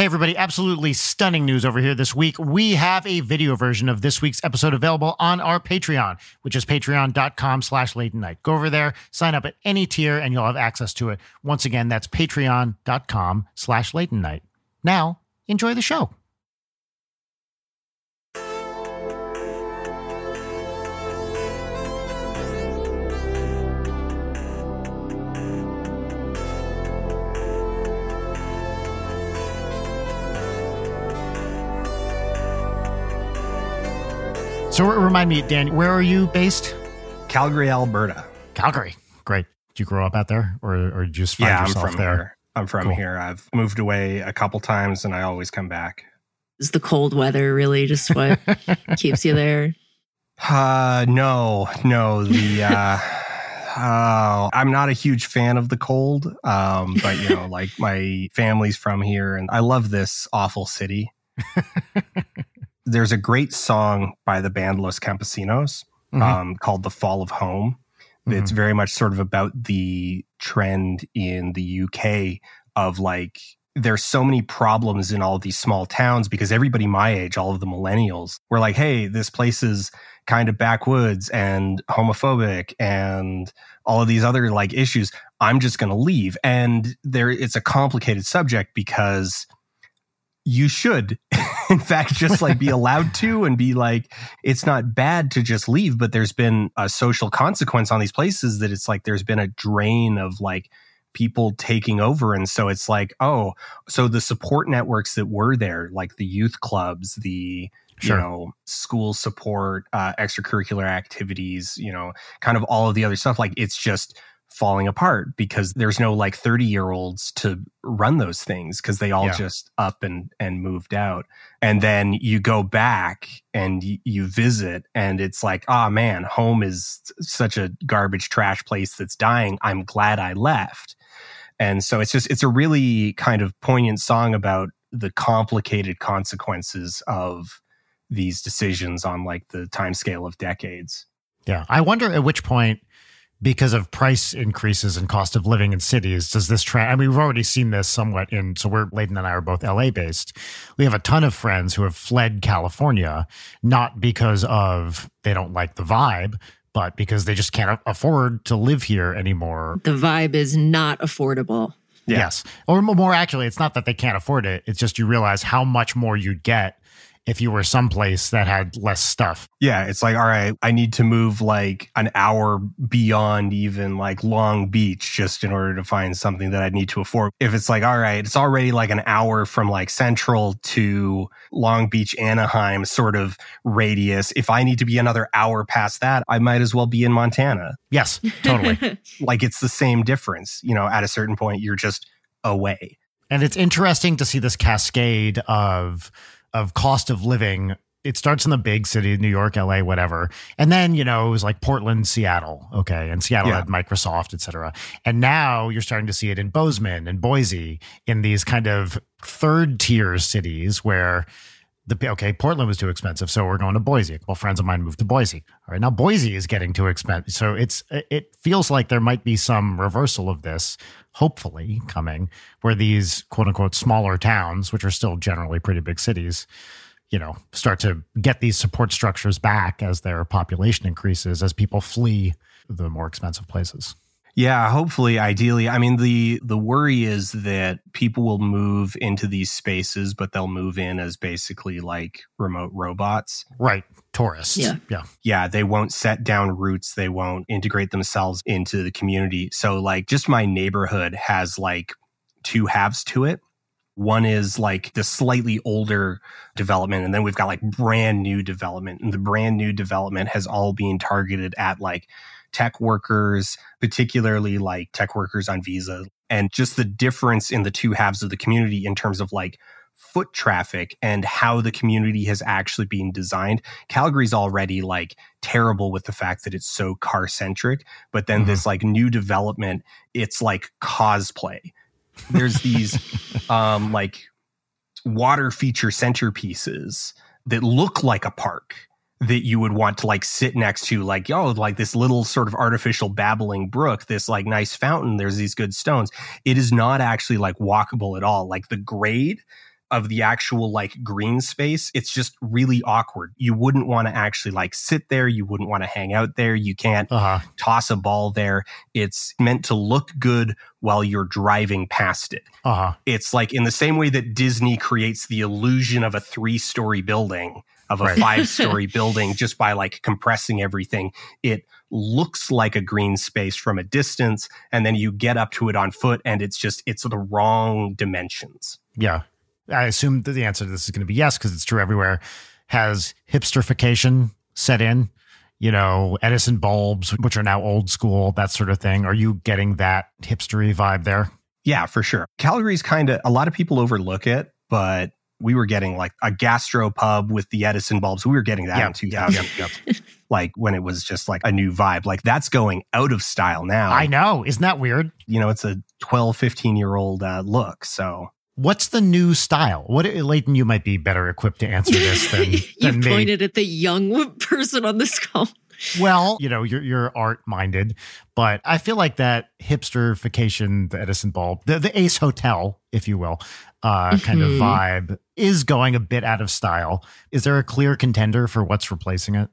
Hey, everybody, absolutely stunning news over here this week. We have a video version of this week's episode available on our Patreon, which is patreon.com slash late night. Go over there, sign up at any tier, and you'll have access to it. Once again, that's patreon.com slash late night. Now, enjoy the show. So remind me, Dan, where are you based? Calgary, Alberta. Calgary. Great. Did you grow up out there or, or you just find yeah, yourself I'm from there? Here. I'm from Cool. here. I've moved away a couple times and I always come back. Is the cold weather really just what keeps you there? Uh, no, no. The, uh, oh, I'm not a huge fan of the cold. Um, but you know, like my family's from here and I love this awful city. There's a great song by the band Los Campesinos Mhm. um, called The Fall of Home. It's very much sort of about the trend in the UK of like, there's so many problems in all of these small towns because everybody my age, all of the millennials, were like, hey, this place is kind of backwoods and homophobic and all of these other like issues. I'm just going to leave. And there, it's a complicated subject because you should, in fact, just like be allowed to and be like, it's not bad to just leave, but there's been a social consequence on these places that it's like there's been a drain of like people taking over. And so it's like, oh, so the support networks that were there, like the youth clubs, the Sure. you know school support uh, extracurricular activities you know kind of all of the other stuff like it's just falling apart because there's no like 30 year olds to run those things because they all Yeah. just up and and moved out and then you go back and y- you visit and it's like oh man home is such a garbage trash place that's dying i'm glad i left and so it's just it's a really kind of poignant song about the complicated consequences of these decisions on like the time scale of decades Yeah. I wonder at which point, because of price increases and cost of living in cities, does this trend? I mean, we've already seen this somewhat in, so we're, Leighton and I are both LA based. We have a ton of friends who have fled California, not because of they don't like the vibe, but because they just can't afford to live here anymore. The vibe is not affordable. Yeah. Yes. Or more accurately, it's not that they can't afford it. It's just you realize how much more you'd get if you were someplace that had less stuff. Yeah, it's like, all right, I need to move like an hour beyond even like Long Beach just in order to find something that I need to afford. If it's like, all right, it's already like an hour from like Central to Long Beach, Anaheim sort of radius. If I need to be another hour past that, I might as well be in Montana. Yes, totally. Like it's the same difference. You know, at a certain point, you're just away. And it's interesting to see this cascade of of cost of living. It starts in the big city, New York, LA, whatever. And then, you know, it was like Portland, Seattle. Okay. And Seattle Yeah. had Microsoft, et cetera. And now you're starting to see it in Bozeman and Boise in these kind of third tier cities where the okay, Portland was too expensive, so we're going to Boise. A couple friends of mine moved to Boise. All right, now Boise is getting too expensive, so it's it feels like there might be some reversal of this, hopefully coming, where these quote unquote smaller towns, which are still generally pretty big cities, you know, start to get these support structures back as their population increases, as people flee the more expensive places. Yeah, hopefully, ideally. I mean, the the worry is that people will move into these spaces, but they'll move in as basically like remote robots. Right, tourists. Yeah. yeah, Yeah, they won't set down roots. They won't integrate themselves into the community. So, like, just my neighborhood has like two halves to it. One is like the slightly older development, and then we've got like brand new development. And the brand new development has all been targeted at like tech workers, particularly like tech workers on visa, and just the difference in the two halves of the community in terms of like foot traffic and how the community has actually been designed. Calgary's already like terrible with the fact that it's so car centric, but then Mhm. this like new development, it's like cosplay. There's these um like water feature centerpieces that look like a park that you would want to like sit next to like oh like this little sort of artificial babbling brook this like nice fountain there's these good stones it is not actually like walkable at all like the grade of the actual like green space, it's just really awkward. You wouldn't want to actually like sit there. You wouldn't want to hang out there. You can't Uh-huh. toss a ball there. It's meant to look good while you're driving past it. Uh-huh. It's like in the same way that Disney creates the illusion of a three story building, of a Right. five story building, just by like compressing everything. It looks like a green space from a distance. And then you get up to it on foot and it's just, it's the wrong dimensions. Yeah. I assume that the answer to this is going to be yes, because it's true everywhere. Has hipsterification set in? You know, Edison bulbs, which are now old school, that sort of thing. Are you getting that hipstery vibe there? Yeah, for sure. Calgary's kind of, a lot of people overlook it, but we were getting like a gastro pub with the Edison bulbs. We were getting that Yeah, in 2000. like when it was just like a new vibe. Like that's going out of style now. I know. Isn't that weird? you know, it's a 12, 15 year old uh, look. So What's the new style? What Leighton, you might be better equipped to answer this than, you than me. pointed at the young person on this call. Well, you know, you're you're art minded, but I feel like that hipsterification, the Edison bulb, the the Ace Hotel, if you will, uh, kind of Mhm. vibe is going a bit out of style. Is there a clear contender for what's replacing it?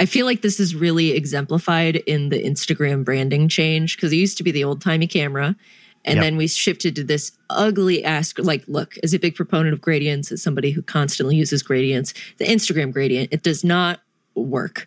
I feel like this is really exemplified in the Instagram branding change because it used to be the old timey camera. And Yep. then we shifted to this ugly ass, like, look, as a big proponent of gradients, as somebody who constantly uses gradients, the Instagram gradient, it does not work.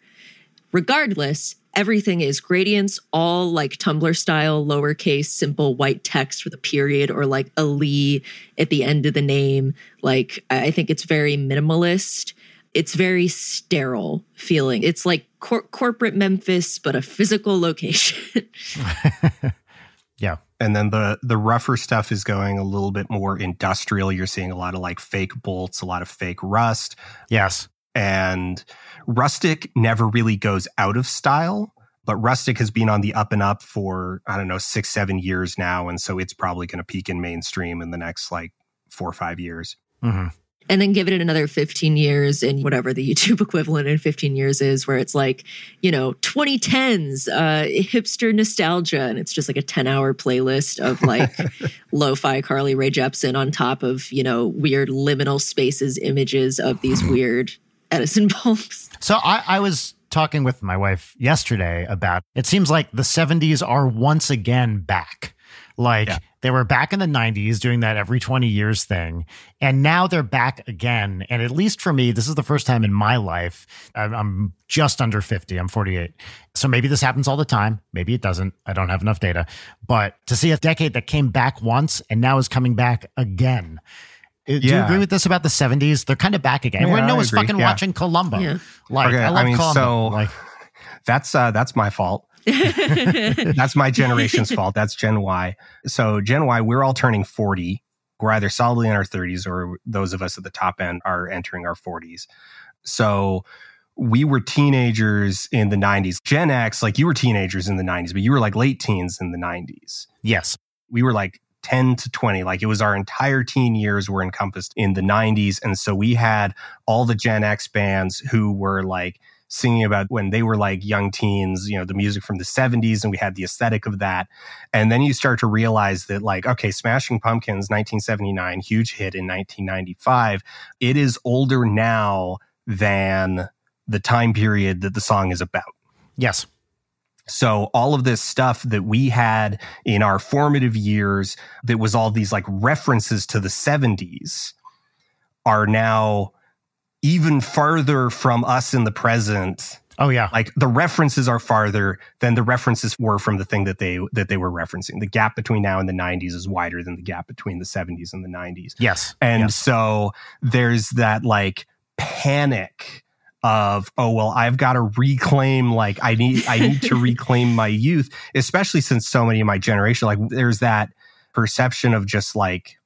Regardless, everything is gradients, all like Tumblr style, lowercase, simple white text with a period or like a Lee at the end of the name. Like, I I think it's very minimalist. It's very sterile feeling. It's like cor- corporate Memphis, but a physical location. yeah. and then the the rougher stuff is going a little bit more industrial. You're seeing a lot of like fake bolts, a lot of fake rust. Yes. And rustic never really goes out of style, but rustic has been on the up and up for, I don't know, six, seven years now. And so it's probably going to peak in mainstream in the next like four or five years. hmm and then give it another 15 years and whatever the YouTube equivalent in 15 years is, where it's like, you know, 2010s, uh, hipster nostalgia. And it's just like a 10 hour playlist of like lo fi Carly Rae Jepsen on top of, you know, weird liminal spaces images of these weird Edison bulbs. So I, I was talking with my wife yesterday about it seems like the 70s are once again back. Like Yeah. they were back in the 90s doing that every 20 years thing. And now they're back again. And at least for me, this is the first time in my life. I'm, I'm just under 50. I'm 48. So maybe this happens all the time. Maybe it doesn't. I don't have enough data. But to see a decade that came back once and now is coming back again. Uh, Do you agree with this about the 70s? They're kind of back again. Yeah, Everyone I knows fucking Yeah. watching Columbo. Yeah. Like Okay, I I mean, Columbo. so- like That's, uh, that's my fault. That's my generation's fault. That's Gen Y. So Gen Y, we're all turning 40. We're either solidly in our 30s or those of us at the top end are entering our 40s. So we were teenagers in the 90s. Gen X, like you were teenagers in the 90s, but you were like late teens in the 90s. yes. We were like 10 to 20. Like it was our entire teen years were encompassed in the 90s. And so we had all the Gen X bands who were like singing about when they were like young teens, you know, the music from the 70s, and we had the aesthetic of that. And then you start to realize that, like, okay, Smashing Pumpkins, 1979, huge hit in 1995. It is older now than the time period that the song is about. Yes. So all of this stuff that we had in our formative years that was all these like references to the 70s are now even farther from us in the present. Oh yeah. Like the references are farther than the references were from the thing that they that they were referencing. The gap between now and the 90s is wider than the gap between the 70s and the 90s. Yes. And Yes. so there's that like panic of oh well I've got to reclaim like I need I need to reclaim my youth especially since so many of my generation like there's that perception of just like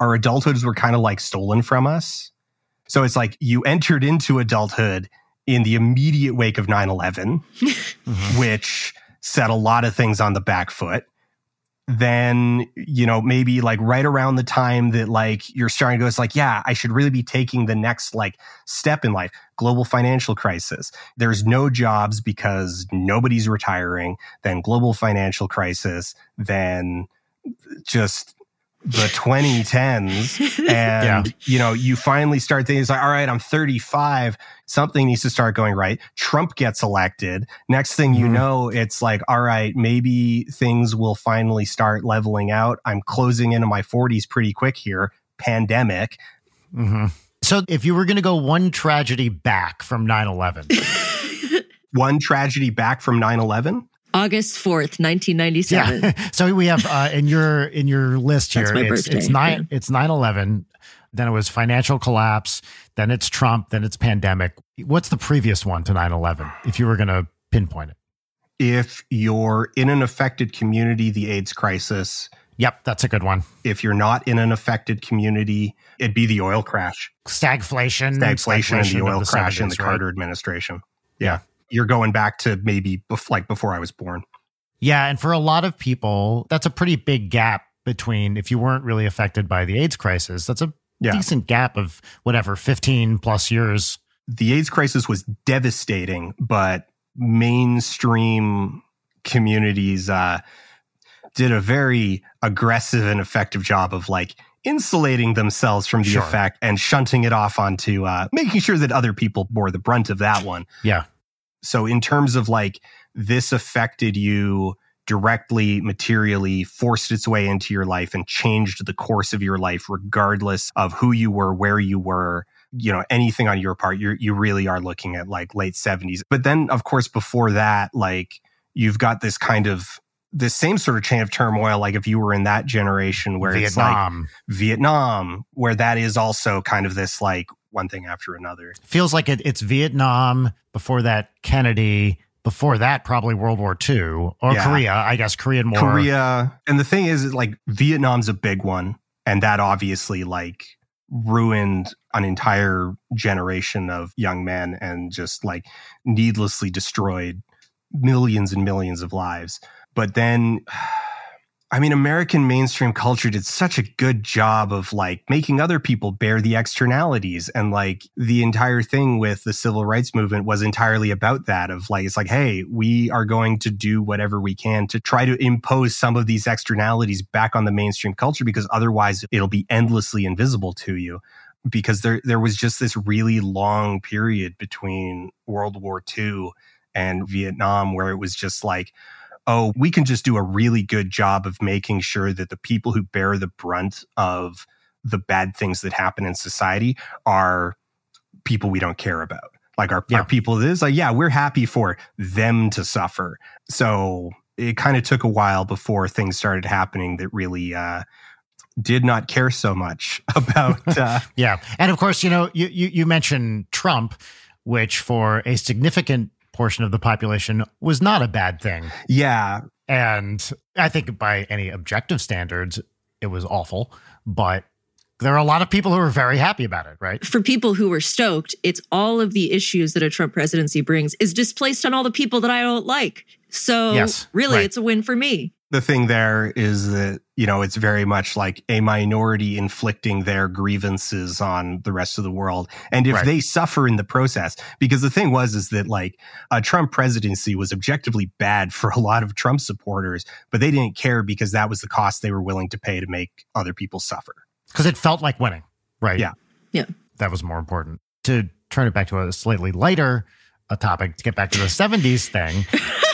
our adulthoods were kind of like stolen from us so it's like you entered into adulthood in the immediate wake of 9/11 Mhm. which set a lot of things on the back foot. Then, you know, maybe like right around the time that like you're starting to go, it's like, yeah, I should really be taking the next like step in life. Global financial crisis. There's no jobs because nobody's retiring. Then global financial crisis. Then just the 2010s and Yeah. you know you finally start thinking it's like all right i'm 35 something needs to start going right. Trump gets elected. Next thing you Mhm. know it's like all right maybe things will finally start leveling out. I'm closing into my 40s pretty quick here. Pandemic. Hmm So if you were going to go one tragedy back from 9 11, one tragedy back from 9-11 August 4th, 1997. yeah. so we have uh, in your in your list here, That's my it's, birthday, it's nine it's 9 11. Then it was financial collapse. Then it's Trump. Then it's pandemic. What's the previous one to 9 11 if you were going to pinpoint it? if you're in an affected community the aids crisis Yep, that's a good one. if you're not in an affected community it'd be the oil crash Stagflation. stagflation and the of oil crash in the 70s, right? Carter administration. Yeah. You're going back to maybe bef- like before I was born. Yeah, and for a lot of people, that's a pretty big gap between if you weren't really affected by the AIDS crisis. That's a Yeah. decent gap of whatever 15 plus years. The AIDS crisis was devastating, but mainstream communities uh, did a very aggressive and effective job of like insulating themselves from the Sure. effect and shunting it off onto uh, making sure that other people bore the brunt of that one. Yeah. So, in terms of like this affected you directly, materially, forced its way into your life and changed the course of your life, regardless of who you were, where you were, you know, anything on your part, you you really are looking at like late 70s. But then, of course, before that, like you've got this kind of this same sort of chain of turmoil. Like if you were in that generation where it's like Vietnam Vietnam, where that is also kind of this like one thing after another. feels like it, it's Vietnam, before that, Kennedy, before that, probably World War II or Yeah. Korea. I guess Korean War. Korea. And the thing is, is, like Vietnam's a big one. And that obviously like ruined an entire generation of young men and just like needlessly destroyed millions and millions of lives. But then I mean, American mainstream culture did such a good job of like making other people bear the externalities. And like the entire thing with the civil rights movement was entirely about that of like, it's like, hey, we are going to do whatever we can to try to impose some of these externalities back on the mainstream culture because otherwise it'll be endlessly invisible to you. Because there, there was just this really long period between World War II and Vietnam where it was just like, oh, we can just do a really good job of making sure that the people who bear the brunt of the bad things that happen in society are people we don't care about. Like our, Yeah. our people this, like, yeah, we're happy for them to suffer. So it kind of took a while before things started happening that really uh, did not care so much about uh, Yeah. And of course, you know, you, you, you mentioned Trump, which for a significant portion of the population was not a bad thing. yeah And I think by any objective standards, it was awful. But there are a lot of people who are very happy about it, right? For people who were stoked, it's all of the issues that a Trump presidency brings is displaced on all the people that I don't like. So Yes, really, right. it's a win for me. The thing there is that you know it's very much like a minority inflicting their grievances on the rest of the world and if Right. they suffer in the process because the thing was is that like a trump presidency was objectively bad for a lot of trump supporters but they didn't care because that was the cost they were willing to pay to make other people suffer Because it felt like winning, right? Yeah. Yeah. That was more important. To turn it back to a slightly lighter a topic, to get back to the 70s thing.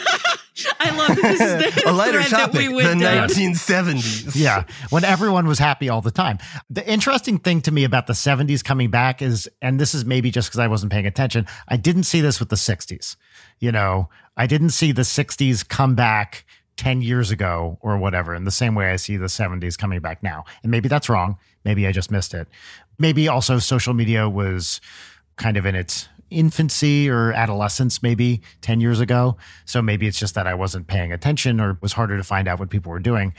I love that this is the a lighter thread that topic we uh, the down. 1970s yeah, when everyone was happy all the time. The interesting thing to me about the 70s coming back is, and this is maybe just because I wasn't paying attention, I didn't see this with the 60s. You know, I didn't see the 60s come back 10 years ago or whatever in the same way I see the 70s coming back now. And maybe that's wrong. Maybe I just missed it. Maybe also social media was kind of in its infancy or adolescence maybe 10 years ago. So maybe it's just that I wasn't paying attention or it was harder to find out what people were doing.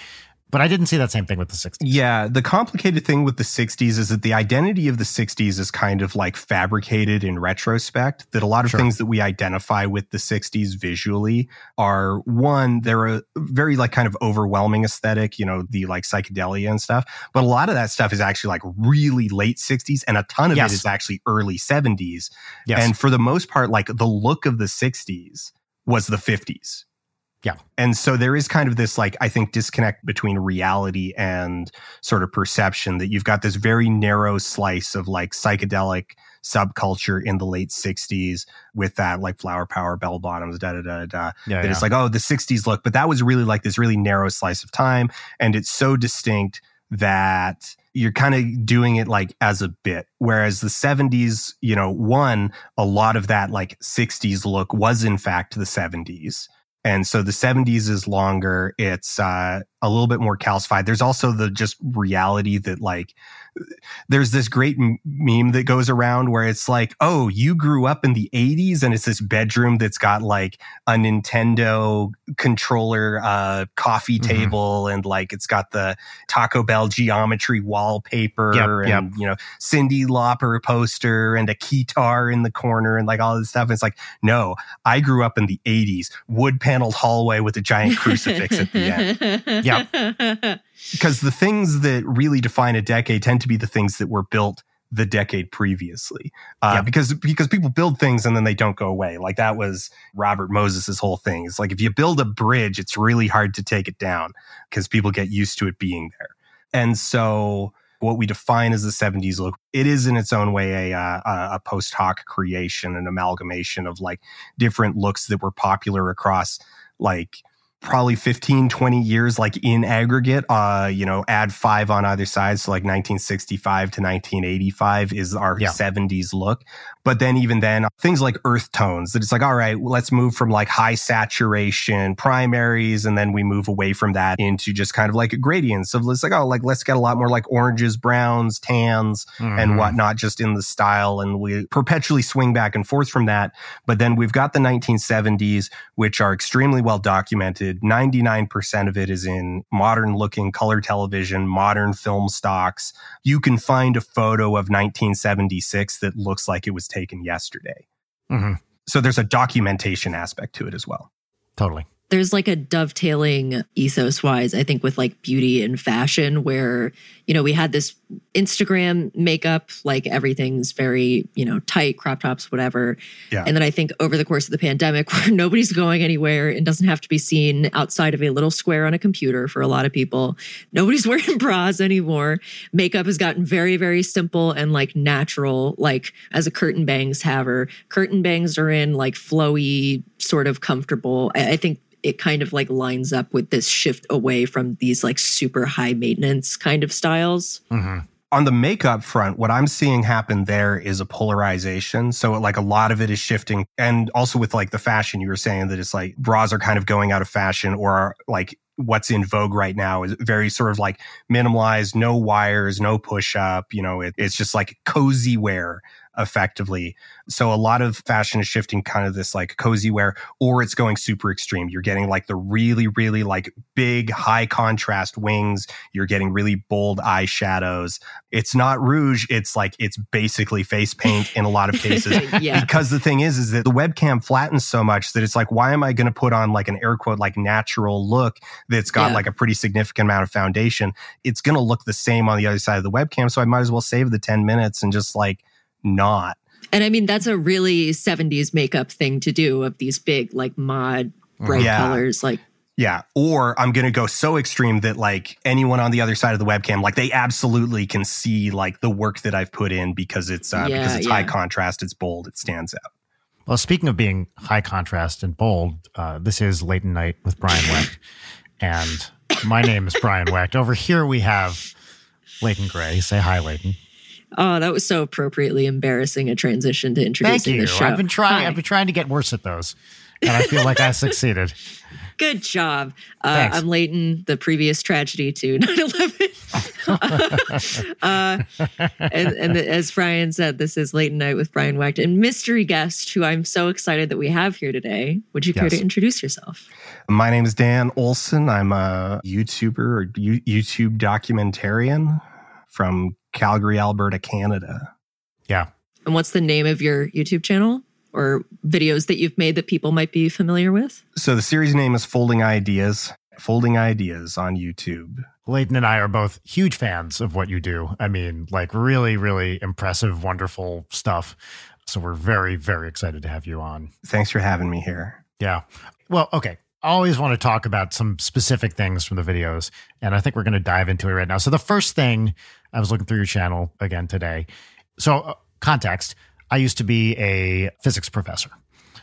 But I didn't see that same thing with the 60s. Yeah, the complicated thing with the 60s is that the identity of the 60s is kind of like fabricated in retrospect. That a lot of Sure. things that we identify with the 60s visually are one, they're a very like kind of overwhelming aesthetic, you know, the like psychedelia and stuff. But a lot of that stuff is actually like really late 60s and a ton of Yes. it is actually early 70s. Yes. And for the most part, like the look of the 60s was the 50s. Yeah. And so there is kind of this, like, I think, disconnect between reality and sort of perception that you've got this very narrow slice of like psychedelic subculture in the late 60s with that like flower power bell bottoms da da da da Yeah. that yeah. it's like oh the 60s look but that was really like this really narrow slice of time and it's so distinct that you're kind of doing it like as a bit whereas the 70s you know one a lot of that like 60s look was in fact the 70s and so the 70s is longer. It's uh, a little bit more calcified. There's also the just reality that like there's this great m- meme that goes around where it's like, oh, you grew up in the 80s and it's this bedroom that's got like a Nintendo controller uh, coffee Mhm. table and like it's got the Taco Bell geometry wallpaper Yep, and, you know, Cyndi Lauper poster and a keytar in the corner and like all this stuff. And It's like, no, I grew up in the 80s, wood paneled hallway with a giant crucifix at the end end. Because the things that really define a decade tend to be the things that were built the decade previously uh, Yeah. because because people build things and then they don't go away. Like that was robert moses's whole thing. It's like if you build a bridge it's really hard to take it down because people get used to it being there. And so what we define as the 70s look it is in its own way a, uh, a a post hoc creation an amalgamation of like different looks that were popular across like probably 15 20 years like in aggregate uh you know add five on either side so like 1965 to 1985 is our Yeah. 70s look but then even then things like earth tones that it's like all right well, let's move from like high saturation primaries and then we move away from that into just kind of like gradients of it's like oh like let's get a lot more like oranges browns tans and Mhm. whatnot just in the style and we perpetually swing back and forth from that. But then we've got the 1970s which are extremely well documented. 99% of it is in modern looking color television modern film stocks. You can find a photo of 1976 that looks like it was taken yesterday Mhm. so there's a documentation aspect to it as well Totally. there's like a dovetailing ethos wise, I think, with like beauty and fashion, where, you know, we had this Instagram makeup, like everything's very, you know, tight, crop tops, whatever. Yeah. And then I think over the course of the pandemic, where nobody's going anywhere and doesn't have to be seen outside of a little square on a computer for a lot of people, nobody's wearing bras anymore. Makeup has gotten very, very simple and like natural, like as a curtain bangs haver. Curtain bangs are in like flowy, sort of comfortable. I, I think it kind of like lines up with this shift away from these like super high maintenance kind of styles. Mhm. On the makeup front, what I'm seeing happen there is a polarization. So like a lot of it is shifting. And also with like the fashion, you were saying that it's like bras are kind of going out of fashion or like what's in vogue right now is very sort of like minimalized, no wires, no push up. You know, it, it's just like cozy wear effectively. So a lot of fashion is shifting kind of this like cozy wear or it's going super extreme. You're getting like the really, really like big high contrast wings. You're getting really bold eyeshadows. It's not rouge. It's like, it's basically face paint in a lot of cases. yeah. Because the thing is, is that the webcam flattens so much that it's like, why am I going to put on like an air quote, like natural look that's got Yeah. like a pretty significant amount of foundation? It's going to look the same on the other side of the webcam. So I might as well save the 10 minutes and just like not. And I mean, that's a really 70s makeup thing to do of these big, like mod, bright Yeah. colors. Like, Yeah. Or I'm going to go so extreme that like anyone on the other side of the webcam, like they absolutely can see like the work that I've put in because it's, uh, Yeah, because it's high contrast, it's bold, it stands out. Well, speaking of being high contrast and bold, uh, this is Leighton Night with Brian Wecht. and my name is Brian Wecht. Over here we have Leighton Gray. Say hi, Leighton. Oh, that was so appropriately embarrassing a transition to introducing the show. I've been trying. Hi. I've been trying to get worse at those, and I feel like I succeeded. Good job. Uh, I'm Leighton, the previous tragedy to 9 11. uh, and, and as Brian said, this is Leighton Night with Brian Wecht and mystery guest who I'm so excited that we have here today. Would you care Yes. to introduce yourself? My name is Dan Olson. I'm a YouTuber or YouTube documentarian from Calgary, Alberta, Canada. Yeah. And what's the name of your YouTube channel or videos that you've made that people might be familiar with? So the series name is Folding Ideas. Folding Ideas on YouTube. Leighton and I are both huge fans of what you do. I mean, like really, really impressive, wonderful stuff. So we're very, very excited to have you on. Thanks for having me here. Yeah. Well, okay. Always want to talk about some specific things from the videos, and I think we're going to dive into it right now. So the first thing I was looking through your channel again today. So uh, context: I used to be a physics professor.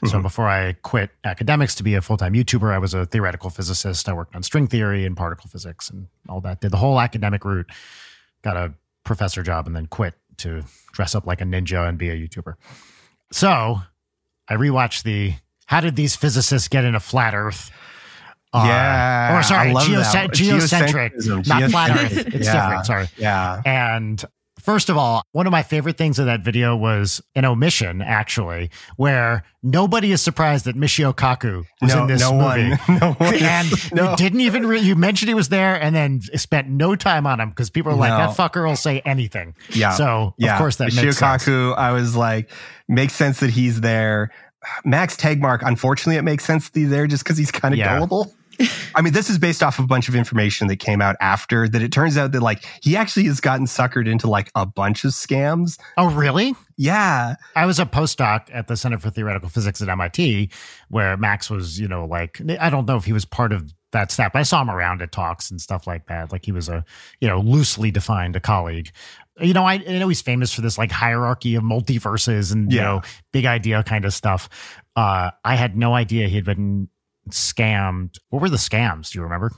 So Mhm. before I quit academics to be a full time YouTuber, I was a theoretical physicist. I worked on string theory and particle physics and all that. Did the whole academic route. Got a professor job and then quit to dress up like a ninja and be a YouTuber. So I rewatched the How did these physicists get in a flat Earth? Uh, Yeah, or sorry, geocent- that. geocentric, not flat. Earth. It's Yeah. different. Sorry. Yeah. And first of all, one of my favorite things of that video was an omission, actually, where nobody is surprised that Michio Kaku was no, in this no movie. one. No one. And no. you didn't even re- you mentioned he was there and then spent no time on him because people are like No. that fucker will say anything. Yeah. So yeah. of course that makes sense. Michio Kaku, I was like, makes sense that he's there. Max Tegmark, unfortunately, it makes sense to there just because he's kind of Yeah. gullible. I mean, this is based off of a bunch of information that came out after that. It turns out that like he actually has gotten suckered into like a bunch of scams. Oh really? Yeah, I was a postdoc at the Center for Theoretical Physics at MIT, where Max was, you know, like I don't know if he was part of that staff, but I saw him around at talks and stuff like that. Like he was a, you know, loosely defined a colleague. You know, I, I know he's famous for this like hierarchy of multiverses and you know, big idea kind of stuff. Uh, I had no idea he had been scammed. What were the scams? Do you remember?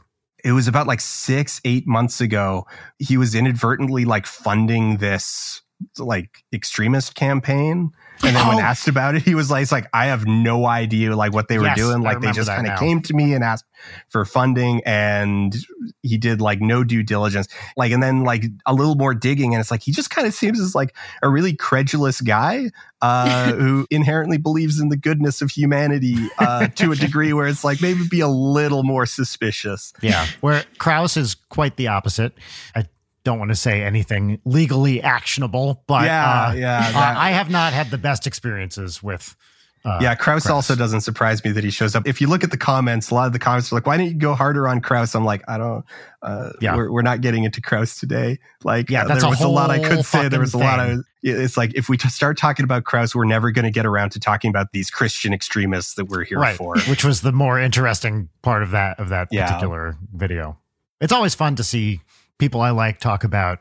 it was about like six, eight months ago. He was inadvertently like funding this like extremist campaign. And then when Oh. asked about it, he was like, he's like, I have no idea like what they were Yes, doing. Like they just kind of came to me and asked for funding and he did like no due diligence. Like, and then like a little more digging. And it's like, he just kind of seems as like a really credulous guy, uh, who inherently believes in the goodness of humanity, uh, to a degree where it's like maybe be a little more suspicious. Yeah. Where Krauss is quite the opposite. I don't want to say anything legally actionable, but yeah, uh, yeah. that- I have not had the best experiences with. Uh, yeah, Krauss, Krauss. also doesn't surprise me that he shows up. If you look at the comments, a lot of the comments are like, "Why didn't you go harder on Krauss?" I'm like, I don't. Uh, Yeah. we're, we're not getting into Krauss today. Like, Yeah, uh, there a was a lot I could say. There was a lot of. It's like if we start talking about Krauss, we're never going to get around to talking about these Christian extremists that we're here right, for. which was the more interesting part of that of that Yeah. particular video. It's always fun to see people I like talk about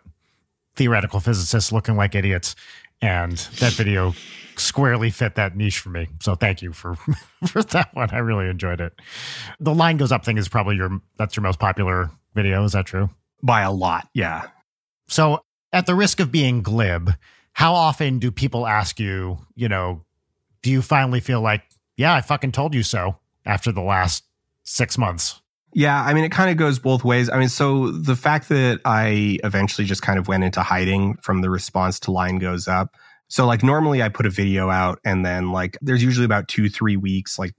theoretical physicists looking like idiots, and that video squarely fit that niche for me. So thank you for for that one. I really enjoyed it. The line goes up thing is probably your that's your most popular video. Is that true? By a lot, yeah. So, at the risk of being glib, how often do people ask you, you know, do you finally feel like, yeah, I fucking told you so after the last six months? Yeah, I mean, it kind of goes both ways. I mean, so the fact that I eventually just kind of went into hiding from the response to line goes up. So, like, normally I put a video out and then, like, there's usually about two, three weeks, like,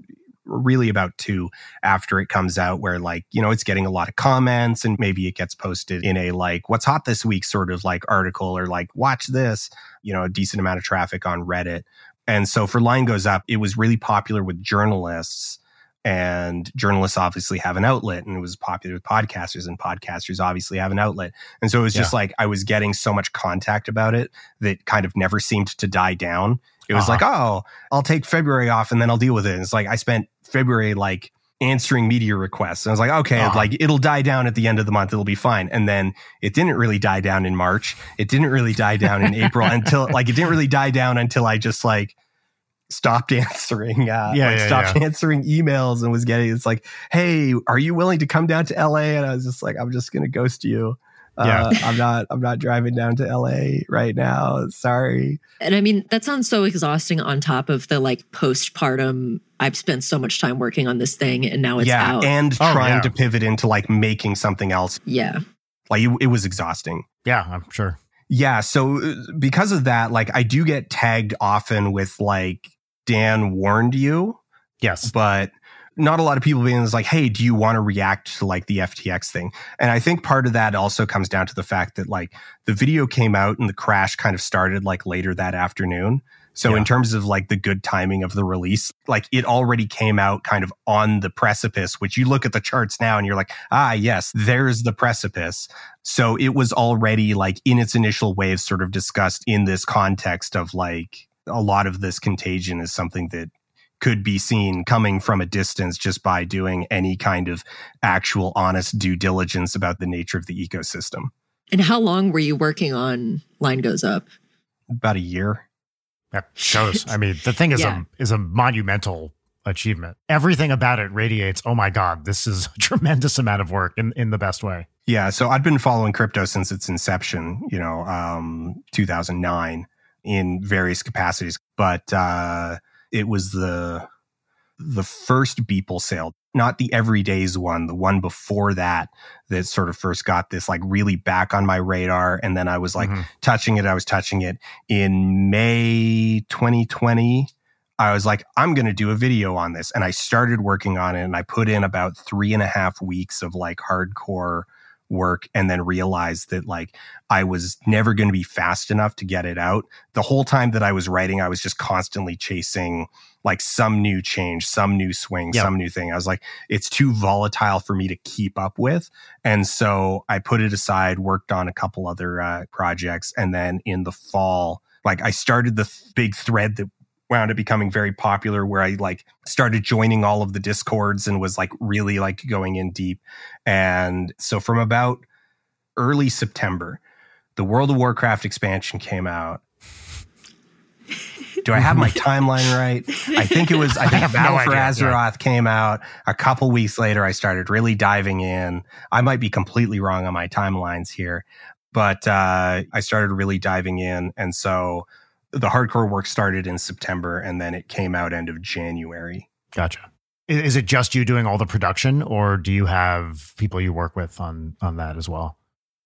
really about two after it comes out where like you know it's getting a lot of comments and maybe it gets posted in a like what's hot this week sort of like article or like watch this you know a decent amount of traffic on reddit and so for line goes up it was really popular with journalists and journalists obviously have an outlet and it was popular with podcasters and podcasters obviously have an outlet. And so it was just like i was getting so much contact about it that kind of never seemed to die down. It was Uh-huh. like oh i'll take february off and then i'll deal with it. And it's like i spent february like answering media requests. And i was like okay Uh-huh. like it'll die down at the end of the month. It'll be fine. And then it didn't really die down in march. It didn't really die down in april until like it didn't really die down until i just like stopped answering uh Yeah, like yeah, stopped yeah. answering emails and was getting it's like hey are you willing to come down to la and i was just like i'm just gonna ghost you uh, i'm not i'm not driving down to la right now sorry And I mean, that sounds so exhausting on top of the like postpartum. I've spent so much time working on this thing and now it's yeah out. and Oh, trying yeah. to pivot into like making something else yeah. like it, it was exhausting Yeah, I'm sure. yeah so uh, because of that like i do get tagged often with like dan warned you Yes. but not a lot of people being like, hey, do you want to react to like the FTX thing? And I think part of that also comes down to the fact that like the video came out and the crash kind of started like later that afternoon. So Yeah. in terms of like the good timing of the release, like it already came out kind of on the precipice, which you look at the charts now and you're like, ah, yes, there's the precipice. So it was already like in its initial waves sort of discussed in this context of like a lot of this contagion is something that could be seen coming from a distance just by doing any kind of actual honest due diligence about the nature of the ecosystem. And how long were you working on Line Goes Up? About a year. That shows. I mean, the thing is Yeah. a is a monumental achievement. Everything about it radiates, oh my God, this is a tremendous amount of work in, in the best way. Yeah, so I'd been following crypto since its inception, you know, um, 2009 in various capacities, but uh, it was the the first Beeple sale, not the everydays one, the one before that, that sort of first got this like really back on my radar, and then I was like Mhm. touching it. I was touching it in May 2020. I was like, I'm going to do a video on this. And I started working on it and I put in about three and a half weeks of like hardcore work and then realized that like I was never going to be fast enough to get it out. The whole time that I was writing, I was just constantly chasing like some new change, some new swing, Yep. some new thing. I was like, it's too volatile for me to keep up with. And so I put it aside, worked on a couple other uh, projects. And then in the fall, like I started the th- big thread that wound up becoming very popular where I like started joining all of the discords and was like really like going in deep. And so from about early September, the World of Warcraft expansion came out. Do I have my timeline right? I think it was. I think have no for idea, yeah. Azeroth came out a couple weeks later. I started really diving in. I might be completely wrong on my timelines here, but uh, I started really diving in, and so the hardcore work started in September, and then it came out end of January. Gotcha. Is it just you doing all the production, or do you have people you work with on on that as well?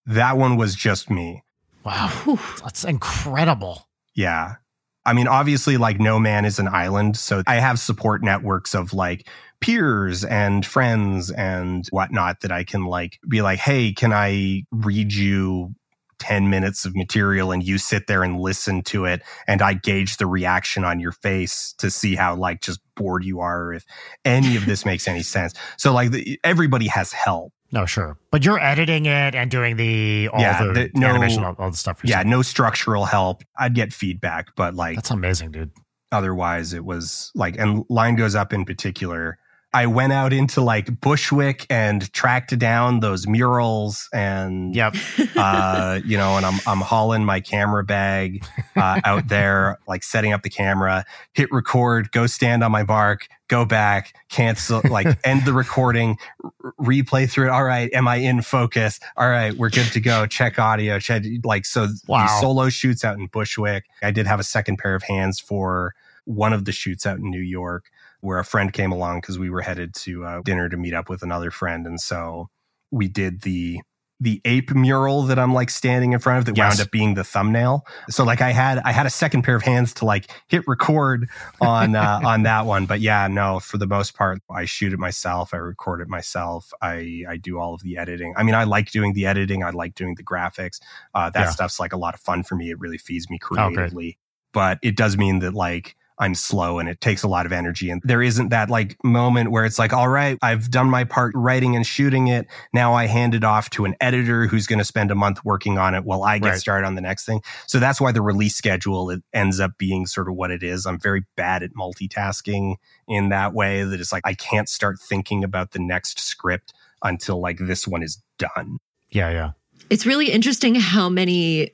That one was just me. Wow, Whew. that's incredible. Yeah. I mean, obviously, like no man is an island. So I have support networks of like peers and friends and whatnot that I can like be like, hey, can I read you 10 minutes of material and you sit there and listen to it and I gauge the reaction on your face to see how like just bored you are or if any of this makes any sense. So like the, everybody has help. No, sure, but you're editing it and doing the all Yeah, the, the- no- animation, all, all the stuff. Yeah, no structural help. I'd get feedback, but like that's amazing, dude. otherwise it was like and line goes up in particular i went out into like bushwick and tracked down those murals and Yep. uh you know and i'm i'm hauling my camera bag uh, out there like setting up the camera hit record go stand on my bark go back cancel like end the recording r- replay through it all right am i in focus all right we're good to go check audio check like so Wow. solo shoots out in bushwick i did have a second pair of hands for one of the shoots out in new york where a friend came along because we were headed to uh, dinner to meet up with another friend and so we did the the ape mural that I'm like standing in front of that Yes. wound up being the thumbnail. So like I had I had a second pair of hands to like hit record on uh, on that one. But yeah, no, for the most part, I shoot it myself. I record it myself. I I do all of the editing. I mean, I like doing the editing. I like doing the graphics. Uh, that Yeah. stuff's like a lot of fun for me. It really feeds me Oh, creatively. but it does mean that like I'm slow and it takes a lot of energy. And there isn't that like moment where it's like, all right, I've done my part writing and shooting it. Now I hand it off to an editor who's going to spend a month working on it while I get Right. started on the next thing. So that's why the release schedule it ends up being sort of what it is. I'm very bad at multitasking in that way that it's like I can't start thinking about the next script until like this one is done. Yeah, yeah. It's really interesting how many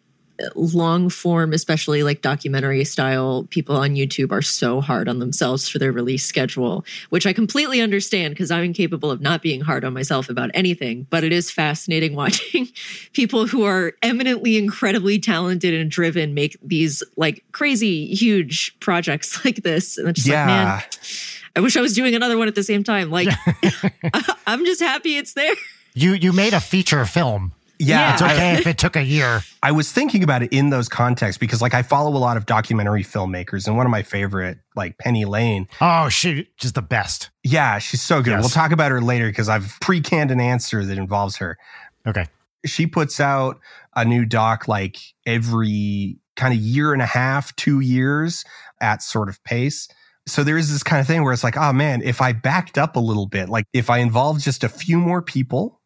long form, especially like documentary style people on YouTube are so hard on themselves for their release schedule, which I completely understand because I'm incapable of not being hard on myself about anything. But it is fascinating watching people who are eminently incredibly talented and driven make these like crazy huge projects like this. And it's just like, man, I wish I was doing another one at the same time. Like, I'm just happy it's there. You you made a feature film. Yeah. It's okay if it took a year. I was thinking about it in those contexts because like I follow a lot of documentary filmmakers and one of my favorite like Penny Lane. Oh, she just the best. Yeah, she's so good. Yes. We'll talk about her later because I've pre-canned an answer that involves her. Okay. She puts out a new doc like every kind of year and a half, 2 years at sort of pace. So there is this kind of thing where it's like, oh man, if I backed up a little bit, like if I involved just a few more people,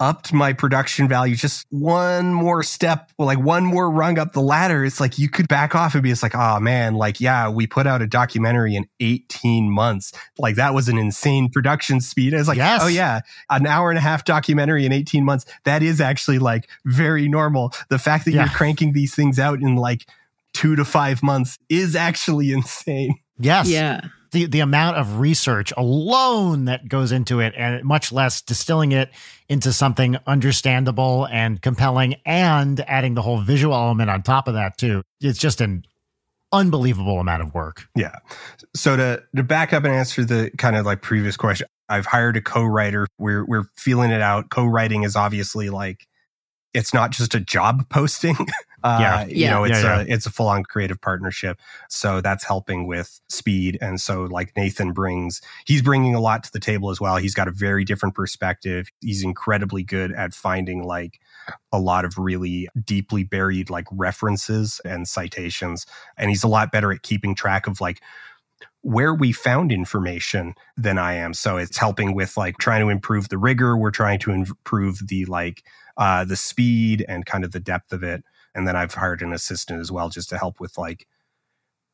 upped my production value just one more step, like one more rung up the ladder, it's like you could back off and be it's like, oh man, like, yeah, we put out a documentary in 18 months. Like that was an insane production speed. It's like, oh, Yes. oh yeah, an hour and a half documentary in 18 months. That is actually like very normal. The fact that Yeah. you're cranking these things out in like two to five months is actually insane. Yes. Yeah. The the amount of research alone that goes into it, and much less distilling it into something understandable and compelling, and adding the whole visual element on top of that too. It's just an unbelievable amount of work. Yeah. So to to back up and answer the kind of like previous question, I've hired a co-writer. We're we're feeling it out. Co-writing is obviously like it's not just a job posting. Uh, Yeah. You Yeah. know, it's Yeah, a it's a full on creative partnership. So that's helping with speed. And so like Nathan brings, he's bringing a lot to the table as well. He's got a very different perspective. He's incredibly good at finding like a lot of really deeply buried like references and citations. And he's a lot better at keeping track of like where we found information than I am. So it's helping with like trying to improve the rigor. We're trying to improve the like uh, the speed and kind of the depth of it. And then I've hired an assistant as well just to help with like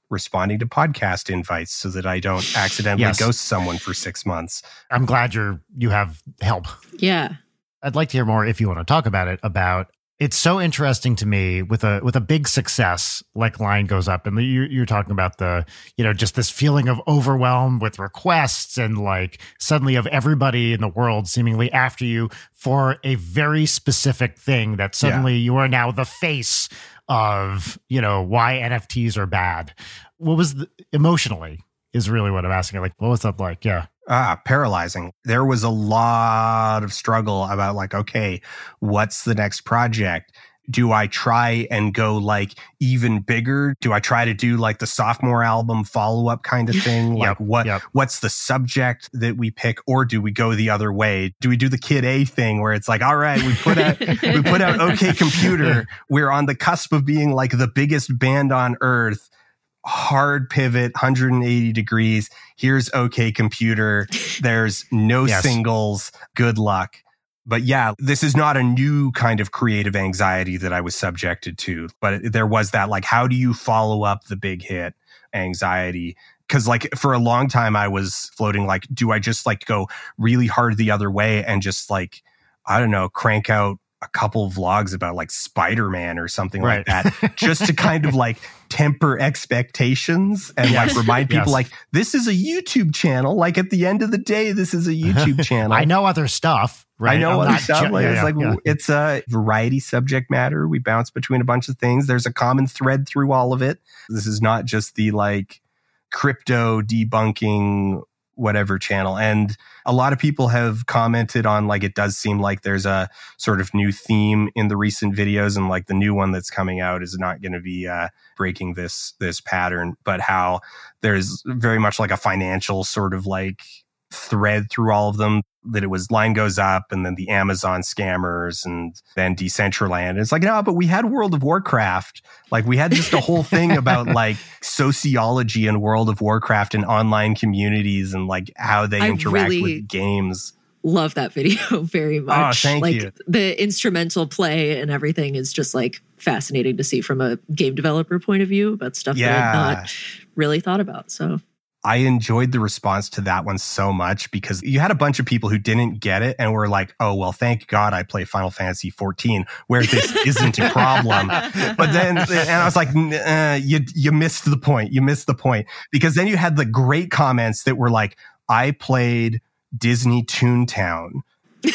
responding to podcast invites so that I don't accidentally Yes. ghost someone for six months. I'm glad you're you have help. Yeah. I'd like to hear more if you want to talk about it. About it's so interesting to me with a with a big success like line goes up, and you're, you're talking about the you know just this feeling of overwhelm with requests and like suddenly of everybody in the world seemingly after you for a very specific thing that suddenly you are now the face of you know why NFTs are bad. What was the, emotionally is really what I'm asking. Like, what was that like? Yeah. Ah, paralyzing. There was a lot of struggle about like, okay, what's the next project? Do I try and go like even bigger? Do I try to do like the sophomore album follow up kind of thing? Like Yep, what yep. what's the subject that we pick or do we go the other way? Do we do the kid A thing where it's like, all right, we put out we put out OK Computer. We're on the cusp of being like the biggest band on earth. Hard pivot, 180 degrees. Here's OK Computer. There's no Yes. singles. Good luck. But yeah, this is not a new kind of creative anxiety that I was subjected to. But there was that, like, how do you follow up the big hit anxiety? Because, like, for a long time, I was floating, like, do I just like go really hard the other way and just like, I don't know, crank out a couple vlogs about like Spider Man or something like that, just to kind of like temper expectations and Yes. like remind people Yes. like this is a YouTube channel. Like at the end of the day, this is a YouTube channel. I know other stuff, right? I know I'm other stuff. ju- like, yeah, it's like yeah. it's a variety subject matter. We bounce between a bunch of things. There's a common thread through all of it. This is not just the like crypto debunking whatever channel. And a lot of people have commented on like it does seem like there's a sort of new theme in the recent videos and like the new one that's coming out is not going to be uh breaking this this pattern, but how there's very much like a financial sort of like thread through all of them that it was line goes up and then the Amazon scammers and then Decentraland. It's like, no, but we had World of Warcraft. Like we had just a whole thing about like sociology and World of Warcraft and online communities and like how they I interact really- with games. Love that video very oh, much. Oh, thank like you. the instrumental play and everything is just like fascinating to see from a game developer point of view about stuff that I've not really thought about. So I enjoyed the response to that one so much because you had a bunch of people who didn't get it and were like, oh, well, thank God I play Final Fantasy 14 where this isn't a problem. But then, and I was like, "N- uh, you, you missed the point. You missed the point because then you had the great comments that were like, I played Disney Toontown.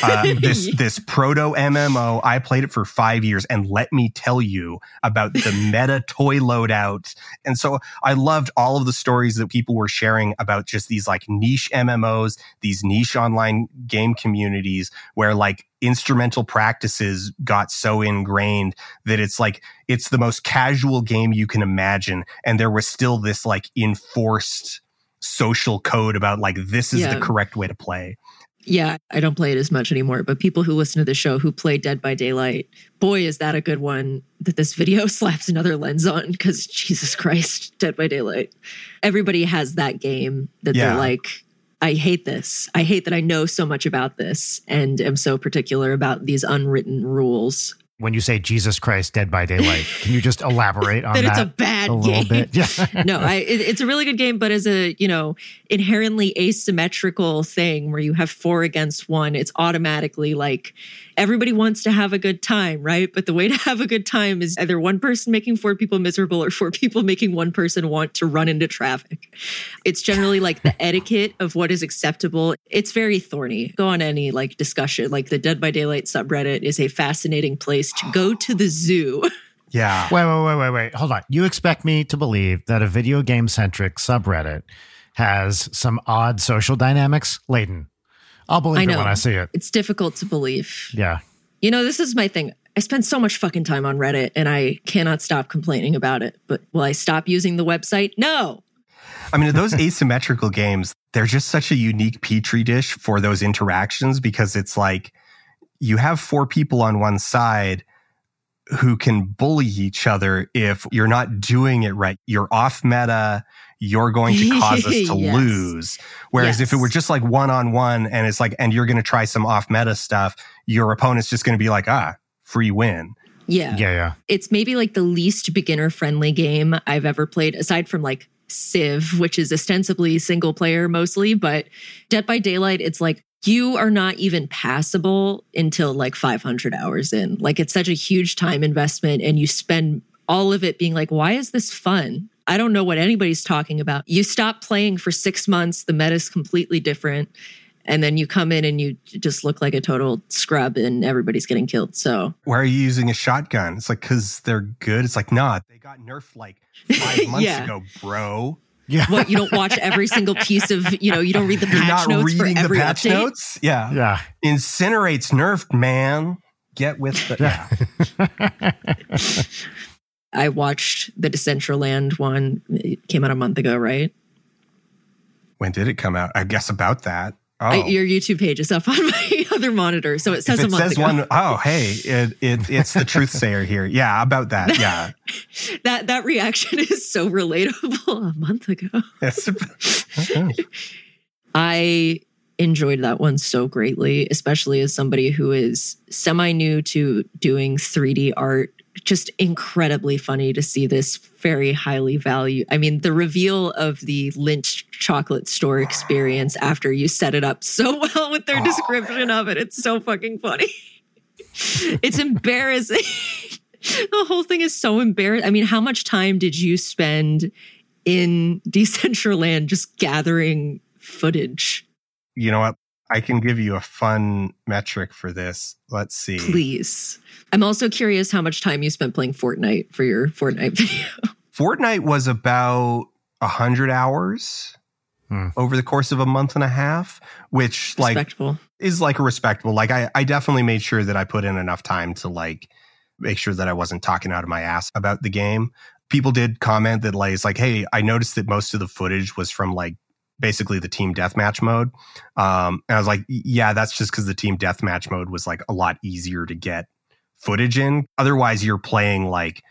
Uh, this this proto MMO, I played it for five years, and let me tell you about the meta toy loadout. And so I loved all of the stories that people were sharing about just these like niche MMOs, these niche online game communities where like instrumental practices got so ingrained that it's like it's the most casual game you can imagine, and there was still this like enforced social code about like this is Yeah. the correct way to play. Yeah, I don't play it as much anymore, but people who listen to the show who play Dead by Daylight, boy, is that a good one that this video slaps another lens on because Jesus Christ, Dead by Daylight. Everybody has that game that Yeah. they're like, I hate this. I hate that I know so much about this and am so particular about these unwritten rules. When you say Jesus Christ Dead by Daylight, can you just elaborate on that? that? it's a bad a little game. bit? Yeah. no, I, it, it's a really good game, but as a you know inherently asymmetrical thing where you have four against one, it's automatically like everybody wants to have a good time, right? But the way to have a good time is either one person making four people miserable or four people making one person want to run into traffic. It's generally like the etiquette of what is acceptable. It's very thorny. Go on any like discussion, like the Dead by Daylight subreddit is a fascinating place to go to the zoo. Yeah. Wait, wait, wait, wait, wait. Hold on. You expect me to believe that a video game centric subreddit has some odd social dynamics? Leighton, I'll believe I it when I see it. It's difficult to believe. Yeah. You know, this is my thing. I spend so much fucking time on Reddit and I cannot stop complaining about it. But will I stop using the website? No. I mean, those asymmetrical games, they're just such a unique petri dish for those interactions because it's like you have four people on one side who can bully each other if you're not doing it right. You're off meta. You're going to cause us to Yes. lose. Whereas if it were just like one on one and it's like, and you're going to try some off meta stuff, your opponent's just going to be like, ah, free win. Yeah. Yeah, yeah. It's maybe like the least beginner friendly game I've ever played, aside from like Civ, which is ostensibly single player mostly. But Dead by Daylight, it's like you are not even passable until like 500 hours in. Like it's such a huge time investment, and you spend all of it being like, why is this fun? I don't know what anybody's talking about. You stop playing for six months, the meta's completely different. And then you come in and you just look like a total scrub and everybody's getting killed. So Why are you using a shotgun? It's like, cause they're good. It's like, nah, they got nerfed like five months Yeah. ago, bro. Yeah. what you don't watch every single piece of you know you don't read the You're patch not notes for reading the every patch update notes? Yeah. Yeah. Incinerate's nerfed, man. Get with the. Yeah. i watched the decentraland one it came out a month ago right when did it come out? I guess about that. Oh. I, your youtube page is up on my other monitor so it says if a it month says ago one, oh, hey, it, it, it's the truth sayer here. Yeah, about that. Yeah. that that reaction is so relatable a month ago Yes. I enjoyed that one so greatly, especially as somebody who is semi new to doing 3D art. Just incredibly funny to see this very highly valued. I mean, the reveal of the Lynch chocolate store experience after you set it up so well with their Oh. description of it. It's so fucking funny. it's embarrassing. the whole thing is so embarrassing. I mean, how much time did you spend in Decentraland just gathering footage? you know what? I can give you a fun metric for this. Let's see. Please. I'm also curious how much time you spent playing Fortnite for your Fortnite video. Fortnite was about a hundred hours Hmm. over the course of a month and a half, which like Respectable. is like a respectable. Like I, I definitely made sure that I put in enough time to like make sure that I wasn't talking out of my ass about the game. People did comment that like it's like, hey, I noticed that most of the footage was from like basically the team deathmatch mode. Um, and I was like, yeah, that's just because the team deathmatch mode was like a lot easier to get footage in. Otherwise, you're playing like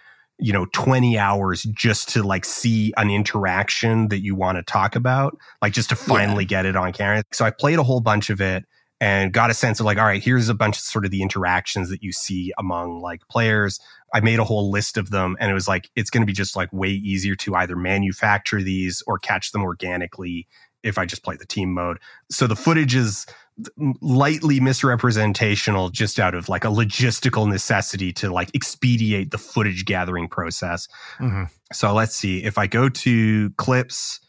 you know 20 hours just to like see an interaction that you want to talk about like just to finally get it on camera so i played a whole bunch of it and got a sense of like all right here's a bunch of sort of the interactions that you see among like players i made a whole list of them and it was like it's going to be just like way easier to either manufacture these or catch them organically if i just play the team mode so the footage is lightly misrepresentational just out of like a logistical necessity to like expedite the footage gathering process. Mhm. So let's see. If I go to clips,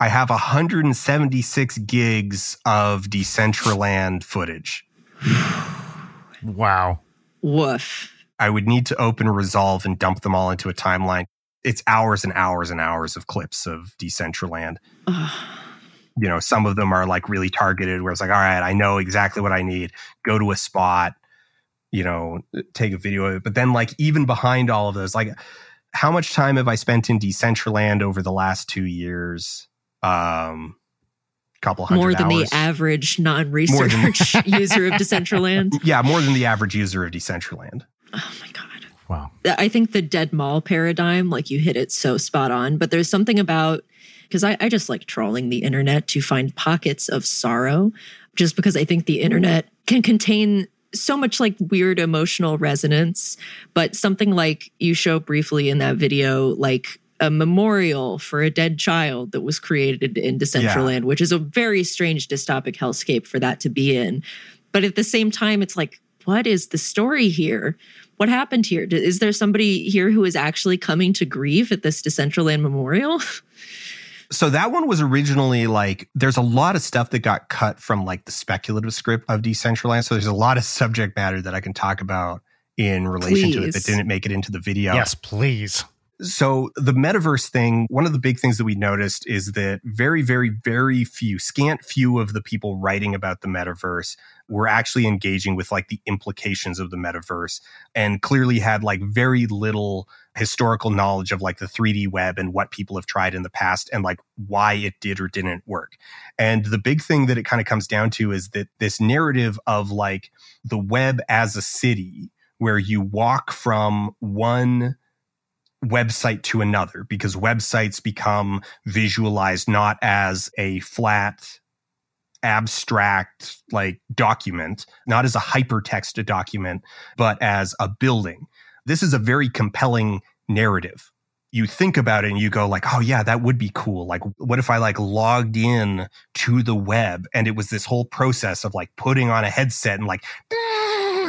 I have 176 gigs of Decentraland footage. Wow. Woof. I would need to open Resolve and dump them all into a timeline. It's hours and hours and hours of clips of Decentraland. Ugh. you know, some of them are like really targeted where it's like, all right, I know exactly what I need. Go to a spot, you know, take a video of it. But then like even behind all of those, like how much time have I spent in Decentraland over the last two years? Um couple hundred More than hours. the average non-research than- user of Decentraland. Yeah, more than the average user of Decentraland. Oh my god. Wow. I think the dead mall paradigm, like you hit it so spot on. But there's something about because I, I just like trawling the internet to find pockets of sorrow, just because I think the internet can contain so much like weird emotional resonance. But something like you show briefly in that video, like a memorial for a dead child that was created in Decentraland, yeah. which is a very strange dystopic hellscape for that to be in. But at the same time, it's like, what is the story here? What happened here? Is there somebody here who is actually coming to grieve at this Decentraland memorial? So that one was originally like there's a lot of stuff that got cut from like the speculative script of Decentraland. So there's a lot of subject matter that I can talk about in relation please. to it that didn't make it into the video. Yes, please. So the metaverse thing, one of the big things that we noticed is that very, very, very few, scant few of the people writing about the metaverse were actually engaging with like the implications of the metaverse and clearly had like very little historical knowledge of like the 3D web and what people have tried in the past and like why it did or didn't work. And the big thing that it kind of comes down to is that this narrative of like the web as a city where you walk from one website to another because websites become visualized not as a flat abstract like document, not as a hypertext document, but as a building. This is a very compelling narrative. You think about it and you go like, "Oh yeah, that would be cool." Like what if I like logged in to the web and it was this whole process of like putting on a headset and like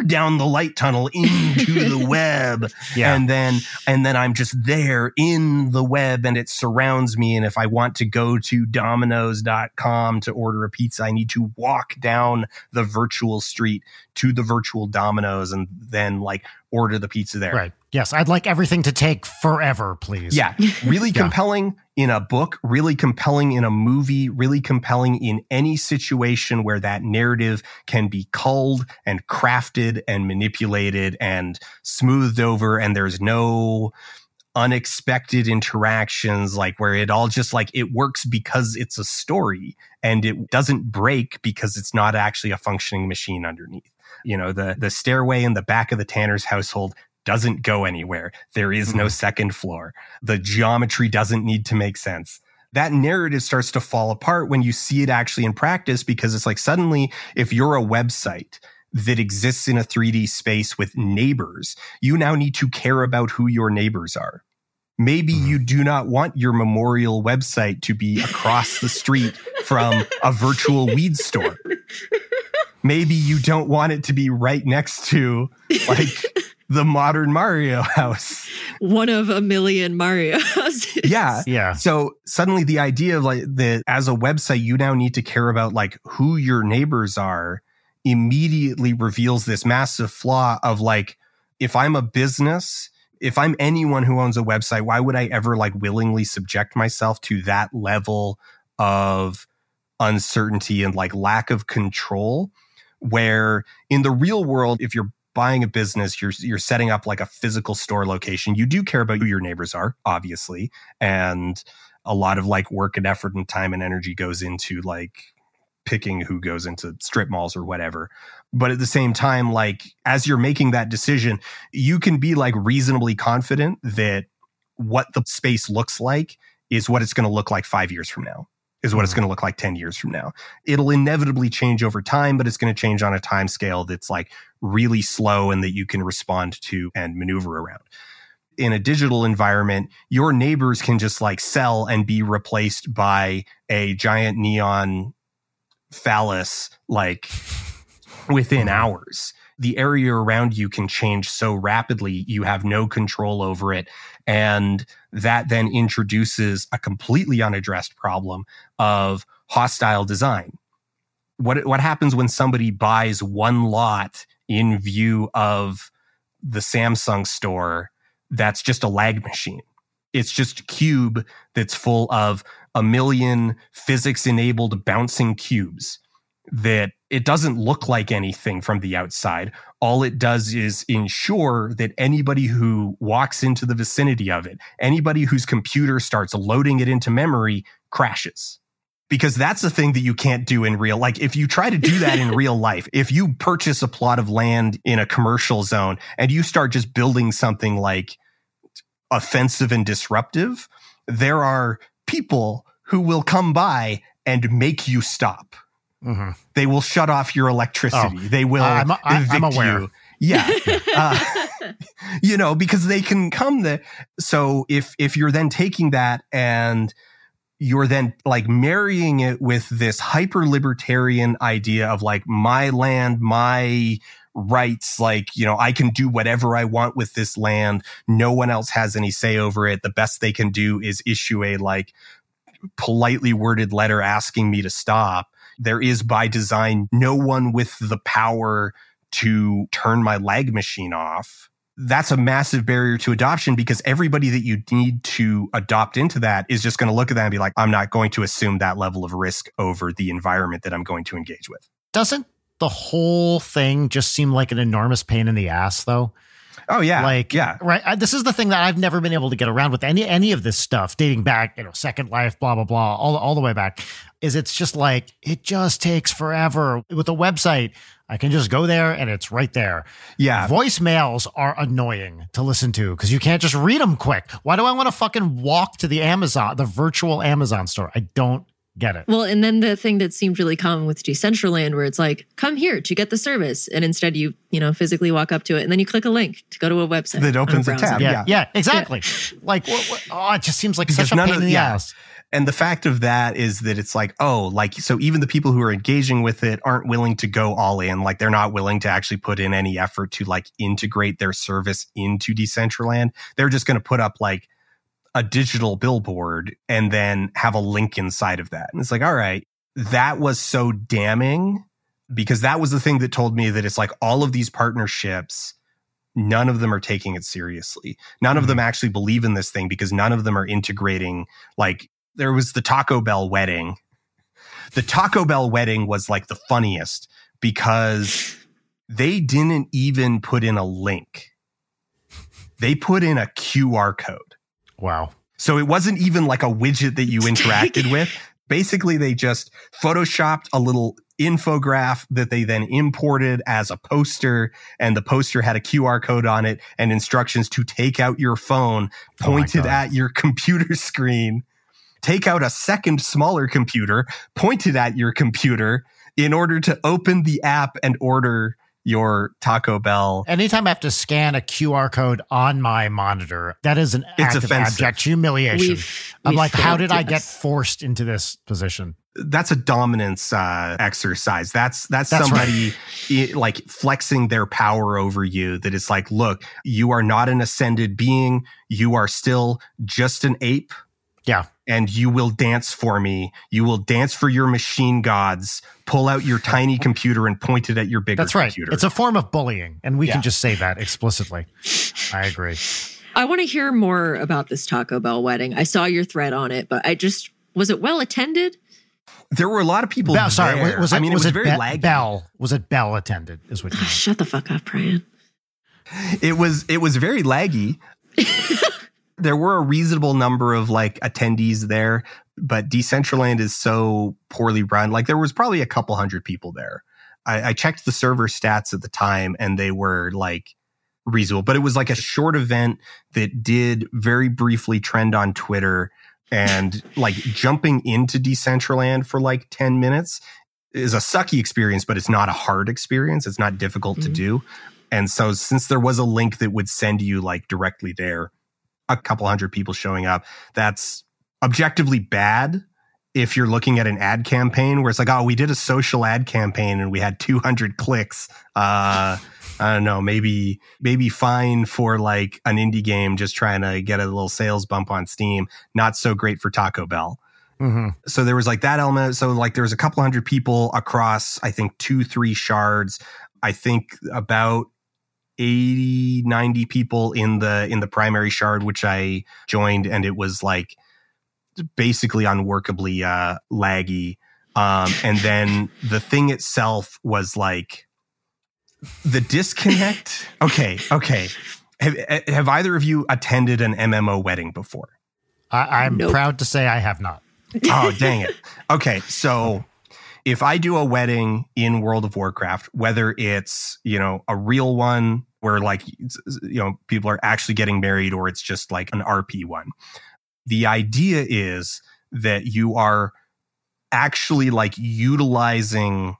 down the light tunnel into the web. Yeah. And then, and then I'm just there in the web and it surrounds me. And if I want to go to domino's.com to order a pizza, I need to walk down the virtual street to the virtual Domino's and then like order the pizza there. Right. Yes. I'd like everything to take forever, please. Yeah. Really yeah. compelling in a book, really compelling in a movie, really compelling in any situation where that narrative can be culled and crafted and manipulated and smoothed over and there's no unexpected interactions like where it all just like it works because it's a story and it doesn't break because it's not actually a functioning machine underneath you know the the stairway in the back of the tanner's household doesn't go anywhere there is mm-hmm. no second floor the geometry doesn't need to make sense that narrative starts to fall apart when you see it actually in practice because it's like suddenly if you're a website that exists in a 3D space with neighbors, you now need to care about who your neighbors are. Maybe mm-hmm. you do not want your memorial website to be across the street from a virtual weed store. Maybe you don't want it to be right next to like the modern Mario house. One of a million Mario houses. Yeah. Yeah. So suddenly the idea of like that as a website, you now need to care about like who your neighbors are immediately reveals this massive flaw of like, if I'm a business, if I'm anyone who owns a website, why would I ever like willingly subject myself to that level of uncertainty and like lack of control? Where in the real world, if you're buying a business, you're you're setting up like a physical store location. You do care about who your neighbors are, obviously, and a lot of like work and effort and time and energy goes into like picking who goes into strip malls or whatever. But at the same time, like as you're making that decision, you can be like reasonably confident that what the space looks like is what it's going to look like five years from now, is what it's going to look like 10 years from now. It'll inevitably change over time, but it's going to change on a time scale that's like really slow and that you can respond to and maneuver around in a digital environment, your neighbors can just like sell and be replaced by a giant neon phallus like within mm-hmm. hours. The area around you can change so rapidly, you have no control over it. And that then introduces a completely unaddressed problem of hostile design. What, what happens when somebody buys one lot in view of the Samsung store that's just a lag machine? It's just a cube that's full of a million physics enabled bouncing cubes that it doesn't look like anything from the outside. All it does is ensure that anybody who walks into the vicinity of it, anybody whose computer starts loading it into memory, crashes. Because that's the thing that you can't do in real like if you try to do that in real life, if you purchase a plot of land in a commercial zone and you start just building something like offensive and disruptive, there are people who will come by and make you stop. Hmm They will shut off your electricity. They will I'm- I- evict aware. you. Yeah. Uh, you know, because they can come there. So if if you're then taking that and you're then like marrying it with this hyper libertarian idea of like my land, my rights, like, you know, I can do whatever I want with this land. No one else has any say over it. The best they can do is issue a like politely worded letter asking me to stop. There is by design no one with the power to turn my lag machine off. That's a massive barrier to adoption because everybody that you need to adopt into that is just going to look at that and be like, I'm not going to assume that level of risk over the environment that I'm going to engage with. Doesn't the whole thing just seem like an enormous pain in the ass, though? Oh, yeah. like yeah. right I, this is the thing that i've never been able to get around with any any of this stuff dating back you know second life blah blah blah all, all the way back is it's just like it just takes forever with a website i can just go there and it's right there Yeah. voicemails are annoying to listen to because you can't just read them quick why do i want to fucking walk to the amazon the virtual amazon store i don't get it Well, and then the thing that seemed really common with Decentraland, where it's like, come here to get the service. And instead you, you know, physically walk up to it and then you click a link to go to a website. That opens a browser. tab. yeah yeah. yeah, exactly like what, what, oh it just seems like Because such a none pain of- in the yeah. ass And the fact of that is that it's like, oh, like, so even the people who are engaging with it aren't willing to go all in. Like, they're not willing to actually put in any effort to like integrate their service into Decentraland. They're just going to put up like a digital billboard and then have a link inside of that. And it's like, all right, that was so damning because that was the thing that told me that it's like all of these partnerships none of them are taking it seriously. None of them mm-hmm. actually believe in this thing because none of them are integrating. Like there was the Taco Bell wedding. The Taco Bell wedding was like the funniest because they didn't even put in a link. They put in a QR code. Wow So it wasn't even like a widget that you interacted with. Basically, they just photoshopped a little infograph that they then imported as a poster, and the poster had a QR code on it and instructions to take out your phone Oh pointed God. at your computer screen, take out a second smaller computer pointed at your computer in order to open the app and order your Taco Bell. Anytime I have to scan a QR code on my monitor, that is an It's act of abject humiliation. We've, I'm we've like, how failed, did I get forced into this position? that's a dominance uh, exercise. That's that's, That's somebody i- like flexing their power over you. That it's like, look, you are not an ascended being. You are still just an ape. Yeah. And you will dance for me. You will dance for your machine gods. Pull out your tiny computer and point it at your bigger That's right. computer. It's a form of bullying, and we Yeah. can just say that explicitly. I agree. I want to hear more about this Taco Bell wedding. I saw your thread on it, but I just was it well attended? there were a lot of people. Bell, sorry, there. was it? I mean, was it was it very Be- laggy. Bell? Was it Bell attended? Is what you ah, mean. Shut the fuck up, Brian. it was it was very laggy. there were a reasonable number of like attendees there, but Decentraland is so poorly run. Like there was probably a couple hundred people there. I, I checked the server stats at the time, and they were like reasonable, but it was like a short event that did very briefly trend on Twitter. And like jumping into Decentraland for like 10 minutes is a sucky experience, but it's not a hard experience. It's not difficult to Mhm. do. And so since there was a link that would send you like directly there, a couple hundred people showing up, that's objectively bad if you're looking at an ad campaign where it's like, oh, we did a social ad campaign and we had 200 clicks. Uh, I don't know, maybe maybe fine for like an indie game just trying to get a little sales bump on Steam. Not so great for Taco Bell. Hmm so there was like that element. So like there was a couple hundred people across i think two three shards. I think about 80 90 people in the in the primary shard which i joined and it was like basically unworkably uh laggy um and then the thing itself was like the disconnect okay okay have, have either of you attended an mmo wedding before I, I'm Nope. proud to say I have not. oh dang it okay so if i do a wedding in world of warcraft whether it's you know a real one where like you know people are actually getting married or it's just like an rp one the idea is that you are actually like utilizing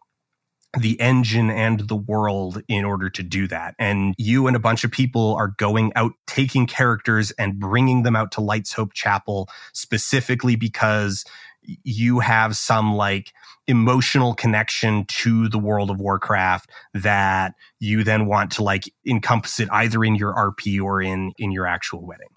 the engine and the world in order to do that. And you and a bunch of people are going out, taking characters and bringing them out to Lights Hope Chapel specifically because you have some like emotional connection to the world of Warcraft that you then want to like encompass it either in your RP or in in your actual wedding.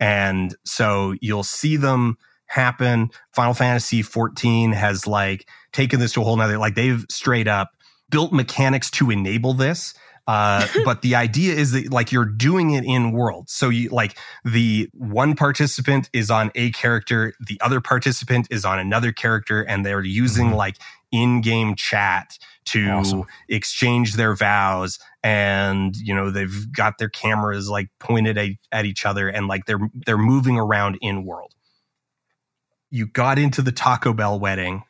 And so you'll see them happen. Final Fantasy 14 has like taken this to a whole nother, like they've straight up built mechanics to enable this. Uh, but the idea is that like you're doing it in world. So you like the one participant is on a character, the other participant is on another character, and they're using mm-hmm. like in-game chat to awesome. exchange their vows and you know they've got their cameras like pointed at, at each other and like they're they're moving around in world you got into the Taco Bell wedding.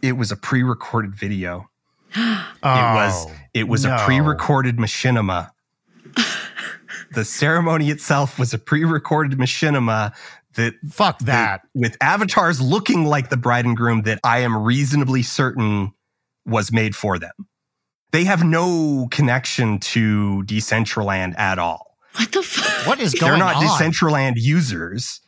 It was a pre-recorded video. Oh, it was it was no. a pre-recorded machinima. the ceremony itself was a pre-recorded machinima that fuck that, that with avatars looking like the bride and groom that I am reasonably certain was made for them. They have no connection to Decentraland at all. What the fuck? What is going on? They're not on? Decentraland users.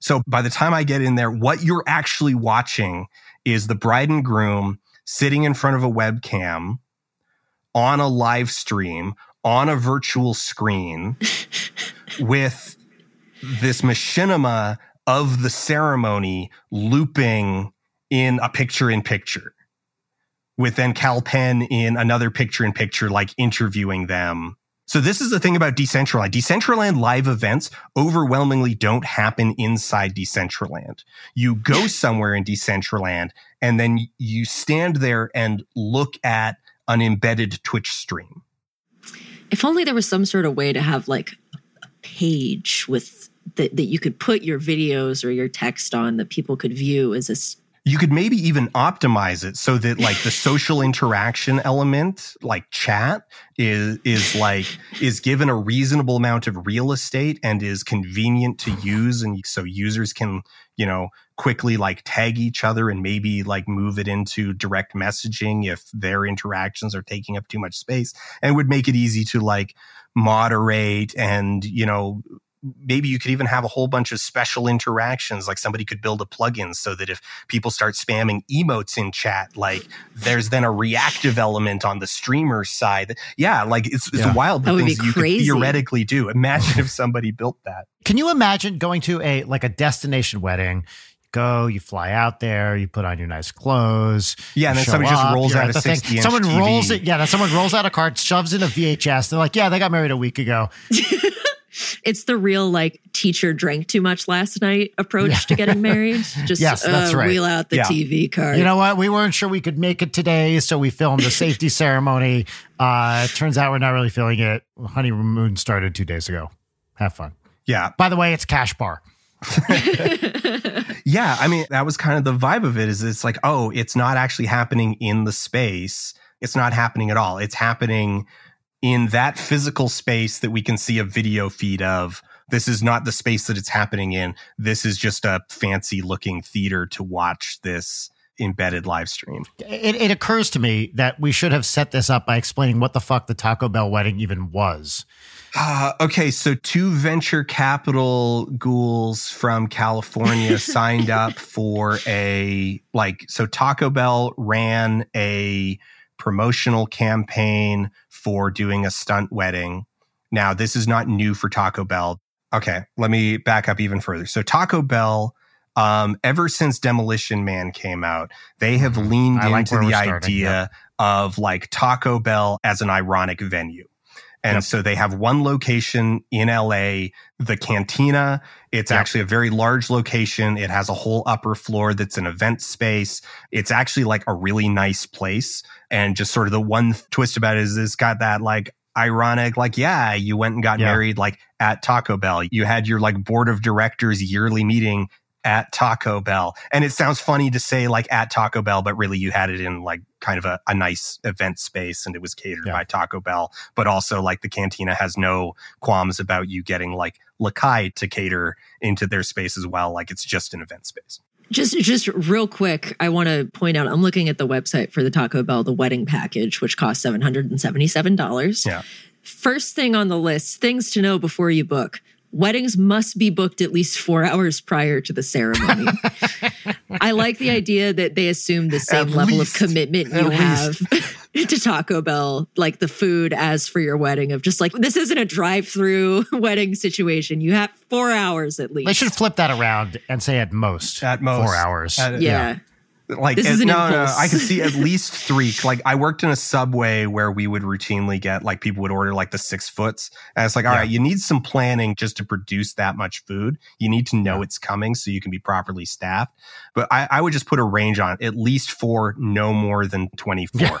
So by the time I get in there, what you're actually watching is the bride and groom sitting in front of a webcam on a live stream on a virtual screen with this machinima of the ceremony looping in a picture in picture with then Kal Penn in another picture in picture, like interviewing them so this is the thing about Decentraland. Decentraland live events overwhelmingly don't happen inside Decentraland. You go somewhere in Decentraland and then you stand there and look at an embedded Twitch stream. If only there was some sort of way to have like a page with that, that you could put your videos or your text on that people could view as a you could maybe even optimize it so that like the social interaction element like chat is is like is given a reasonable amount of real estate and is convenient to use and so users can you know quickly like tag each other and maybe like move it into direct messaging if their interactions are taking up too much space and would make it easy to like moderate and you know maybe you could even have a whole bunch of special interactions like somebody could build a plugin so that if people start spamming emotes in chat like there's then a reactive element on the streamer side yeah like it's, it's yeah. wild the things you could theoretically do imagine if somebody built that can you imagine going to a like a destination wedding go, you fly out there, you put on your nice clothes. Yeah, and then somebody up, just rolls out a 60 Someone TV. rolls it. Yeah, then someone rolls out a card, shoves in a VHS. They're like, yeah, they got married a week ago. it's the real like teacher drank too much last night approach yeah. to getting married. Just yes, that's uh, right. wheel out the yeah. TV card. You know what? We weren't sure we could make it today, so we filmed the safety ceremony. Uh, turns out we're not really feeling it. Honeymoon started two days ago. Have fun. Yeah. By the way, it's Cash Bar. yeah, I mean that was kind of the vibe of it. Is it's like, oh, it's not actually happening in the space. It's not happening at all. It's happening in that physical space that we can see a video feed of. This is not the space that it's happening in. This is just a fancy looking theater to watch this embedded live stream. It, it, occurs to me that we should have set this up by explaining what the fuck the Taco Bell wedding even was. Uh, okay, so two venture capital ghouls from California signed up for a like so Taco Bell ran a promotional campaign for doing a stunt wedding. Now, this is not new for Taco Bell. Okay, let me back up even further. So, Taco Bell, um, ever since Demolition Man came out, they have mm-hmm. leaned like into the idea of like Taco Bell as an ironic venue. And yep. so they have one location in LA, the Cantina. It's yep. actually a very large location. It has a whole upper floor that's an event space. It's actually like a really nice place. And just sort of the one twist about it is it's got that like ironic, like, yeah, you went and got yeah. married like at Taco Bell. You had your like board of directors yearly meeting at Taco Bell. And it sounds funny to say like at Taco Bell, but really you had it in like kind of a, a nice event space and it was catered Yeah. by Taco Bell. But also like the cantina has no qualms about you getting like Lakai to cater into their space as well. Like it's just an event space. Just just real quick, I want to point out I'm looking at the website for the Taco Bell, the wedding package, which costs $777. Yeah. First thing on the list, things to know before you book. Weddings must be booked at least four hours prior to the ceremony. I like the idea that they assume the same At level least. of commitment you At have to Taco Bell, like the food as for your wedding, of just like, this isn't a drive through wedding situation. You have four hours at least. They should flip that around and say at most At most. four hours. At- yeah. Like This it- is an no, no. I could see at least three. Like I worked in a subway where we would routinely get like people would order like the six foots, and it's like, all Yeah. right, you need some planning just to produce that much food. You need to know it's coming so you can be properly staffed. But I, I would just put a range on it, at least four, no more than twenty four.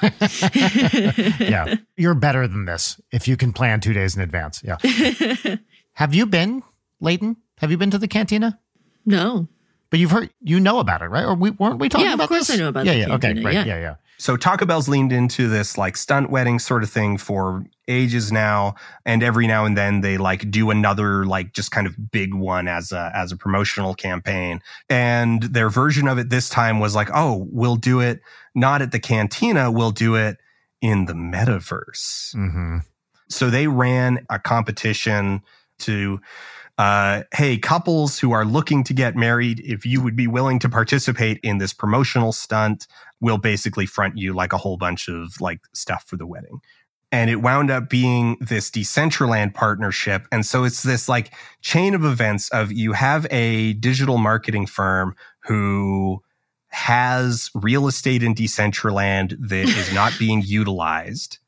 yeah. You're better than this if you can plan two days in advance. Yeah. Have you been, Leighton? Have you been to the cantina? no. But you've heard, you know about it, right? Or we weren't we talking Yeah, of about course? I know about yeah, the yeah. Okay, right. yeah. Yeah, yeah. So Taco Bell's leaned into this like stunt wedding sort of thing for ages now, and every now and then they like do another like just kind of big one as a as a promotional campaign. And their version of it this time was like, oh, we'll do it not at the cantina, we'll do it in the metaverse. hmm So they ran a competition to uh, hey, couples who are looking to get married, if you would be willing to participate in this promotional stunt, we'll basically front you like a whole bunch of like stuff for the wedding. And it wound up being this Decentraland partnership. And so it's this like chain of events of you have a digital marketing firm who has real estate in Decentraland that is not being utilized.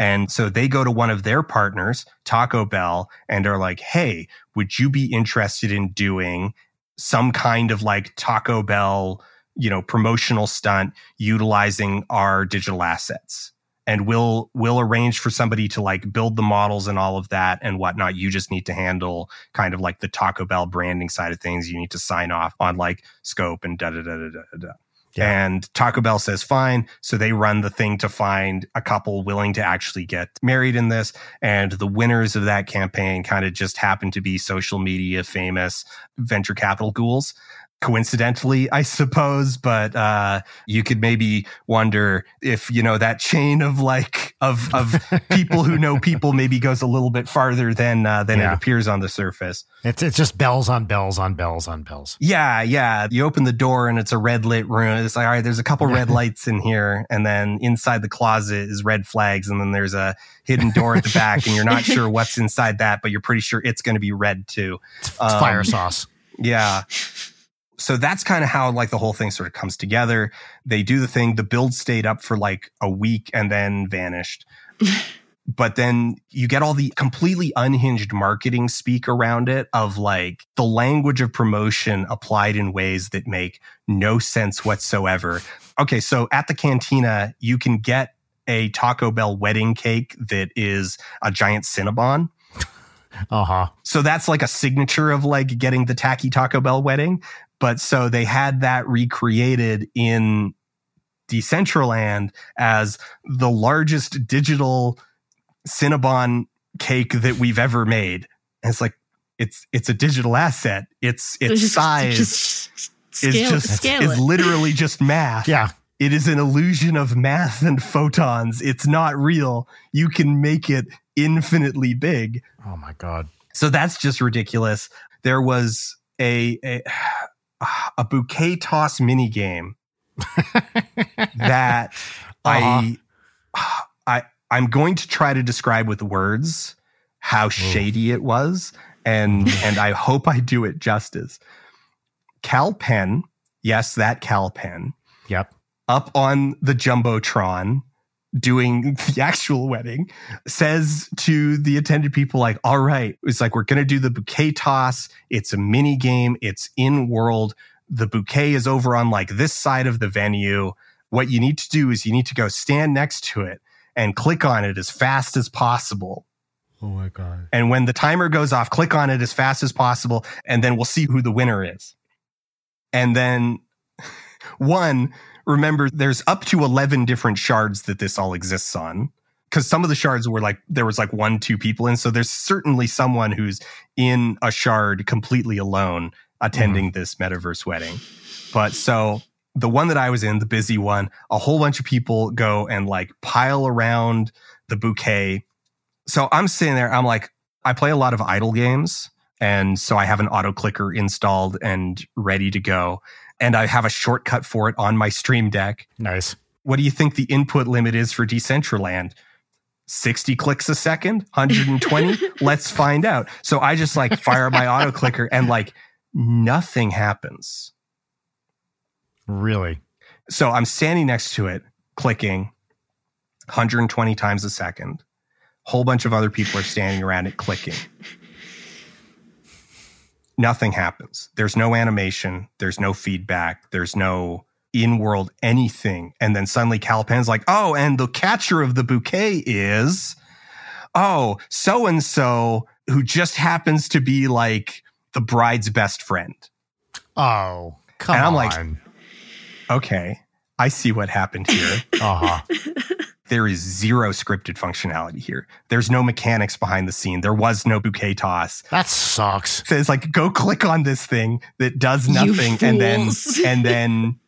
And so they go to one of their partners, Taco Bell, and are like, Hey, would you be interested in doing some kind of like Taco Bell, you know, promotional stunt utilizing our digital assets? And we'll we'll arrange for somebody to like build the models and all of that and whatnot. You just need to handle kind of like the Taco Bell branding side of things. You need to sign off on like scope and da da da da da da. Yeah. And Taco Bell says fine. So they run the thing to find a couple willing to actually get married in this. And the winners of that campaign kind of just happen to be social media famous venture capital ghouls. Coincidentally, I suppose, but uh, you could maybe wonder if you know that chain of like of of people who know people maybe goes a little bit farther than uh, than Yeah. it appears on the surface. It's it's just bells on bells on bells on bells. Yeah, yeah. You open the door and it's a red lit room. It's like, all right, there's a couple red lights in here. And then inside the closet is red flags. And then there's a hidden door at the back. And you're not sure what's inside that, but you're pretty sure it's going to be red too. It's, Um, fire sauce. Yeah. So that's kind of how like the whole thing sort of comes together. They do the thing. The build stayed up for like a week and then vanished. but then you get all the completely unhinged marketing speak around it of like the language of promotion applied in ways that make no sense whatsoever. Okay, so at the cantina, you can get a Taco Bell wedding cake that is a giant Cinnabon. Uh huh. So that's like a signature of like getting the tacky Taco Bell wedding. But so they had that recreated in Decentraland as the largest digital Cinnabon cake that we've ever made. And it's like it's it's a digital asset. Its its Just- size just is just scale is literally just math. Yeah. It is an illusion of math and photons. It's not real. You can make it infinitely big. Oh my god. So that's just ridiculous. There was a a, a bouquet toss mini game that uh-huh. I I I'm going to try to describe with words how mm. shady it was and mm. and I hope I do it justice. Kal Penn, yes, that Kal Penn, Yep. up on the jumbotron doing the actual wedding says to the attended people like all right. It's like we're going to do the bouquet toss. It's a mini game. It's in world. The bouquet is over on like this side of the venue. What you need to do is you need to go stand next to it and click on it as fast as possible. Oh my god. and when the timer goes off click on it as fast as possible and then we'll see who the winner is. And then one, remember there's up to 11 different shards that this all exists on. Because some of the shards were like, there was like one, two people in. So there's certainly someone who's in a shard completely alone attending mm-hmm. this metaverse wedding. But so the one that I was in, the busy one, a whole bunch of people go and like pile around the bouquet. So I'm sitting there, I'm like, I play a lot of idle games. And so I have an auto clicker installed and ready to go. And I have a shortcut for it on my Stream Deck. Nice. What do you think the input limit is for Decentraland? 60 clicks a second, 120? Let's find out. So I just like fire my auto clicker and like nothing happens. Really? So I'm standing next to it, clicking 120 times a second. Whole bunch of other people are standing around it clicking. Nothing happens. There's no animation. There's no feedback. There's no in world anything. And then suddenly Kal Penn's like, oh, and the catcher of the bouquet is, oh, so and so, who just happens to be like the bride's best friend. Oh, come And I'm on. like- Okay, I see what happened here. uh-huh. there is zero scripted functionality here. There's no mechanics behind the scene. There was no bouquet toss. That sucks. So it's like go click on this thing that does nothing, and then and then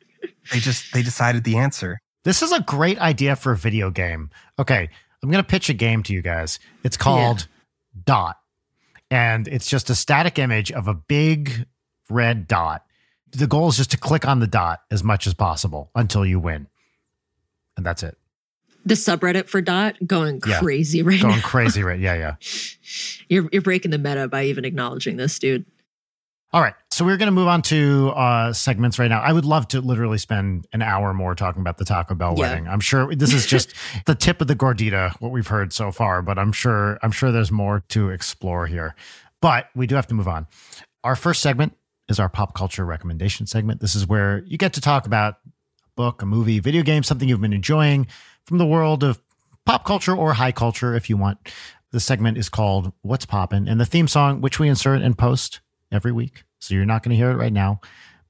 they just they decided the answer. This is a great idea for a video game. Okay, I'm going to pitch a game to you guys. It's called Dot. And it's just a static image of a big red dot. The goal is just to click on the dot as much as possible until you win. And that's it. The subreddit for Dot going Yeah. crazy right Going now. crazy, right? Yeah, yeah. You're you're breaking the meta by even acknowledging this, dude. All right. So we're going to move on to uh, segments right now. I would love to literally spend an hour more talking about the Taco Bell Yeah. wedding. I'm sure this is just the tip of the gordita, what we've heard so far, but I'm sure I'm sure there's more to explore here. But we do have to move on. Our first segment is our pop culture recommendation segment. This is where you get to talk about a book, a movie, video game, something you've been enjoying from the world of pop culture or high culture if you want. The segment is called What's Poppin', and the theme song, which we insert and post every week. So you're not going to hear it right now,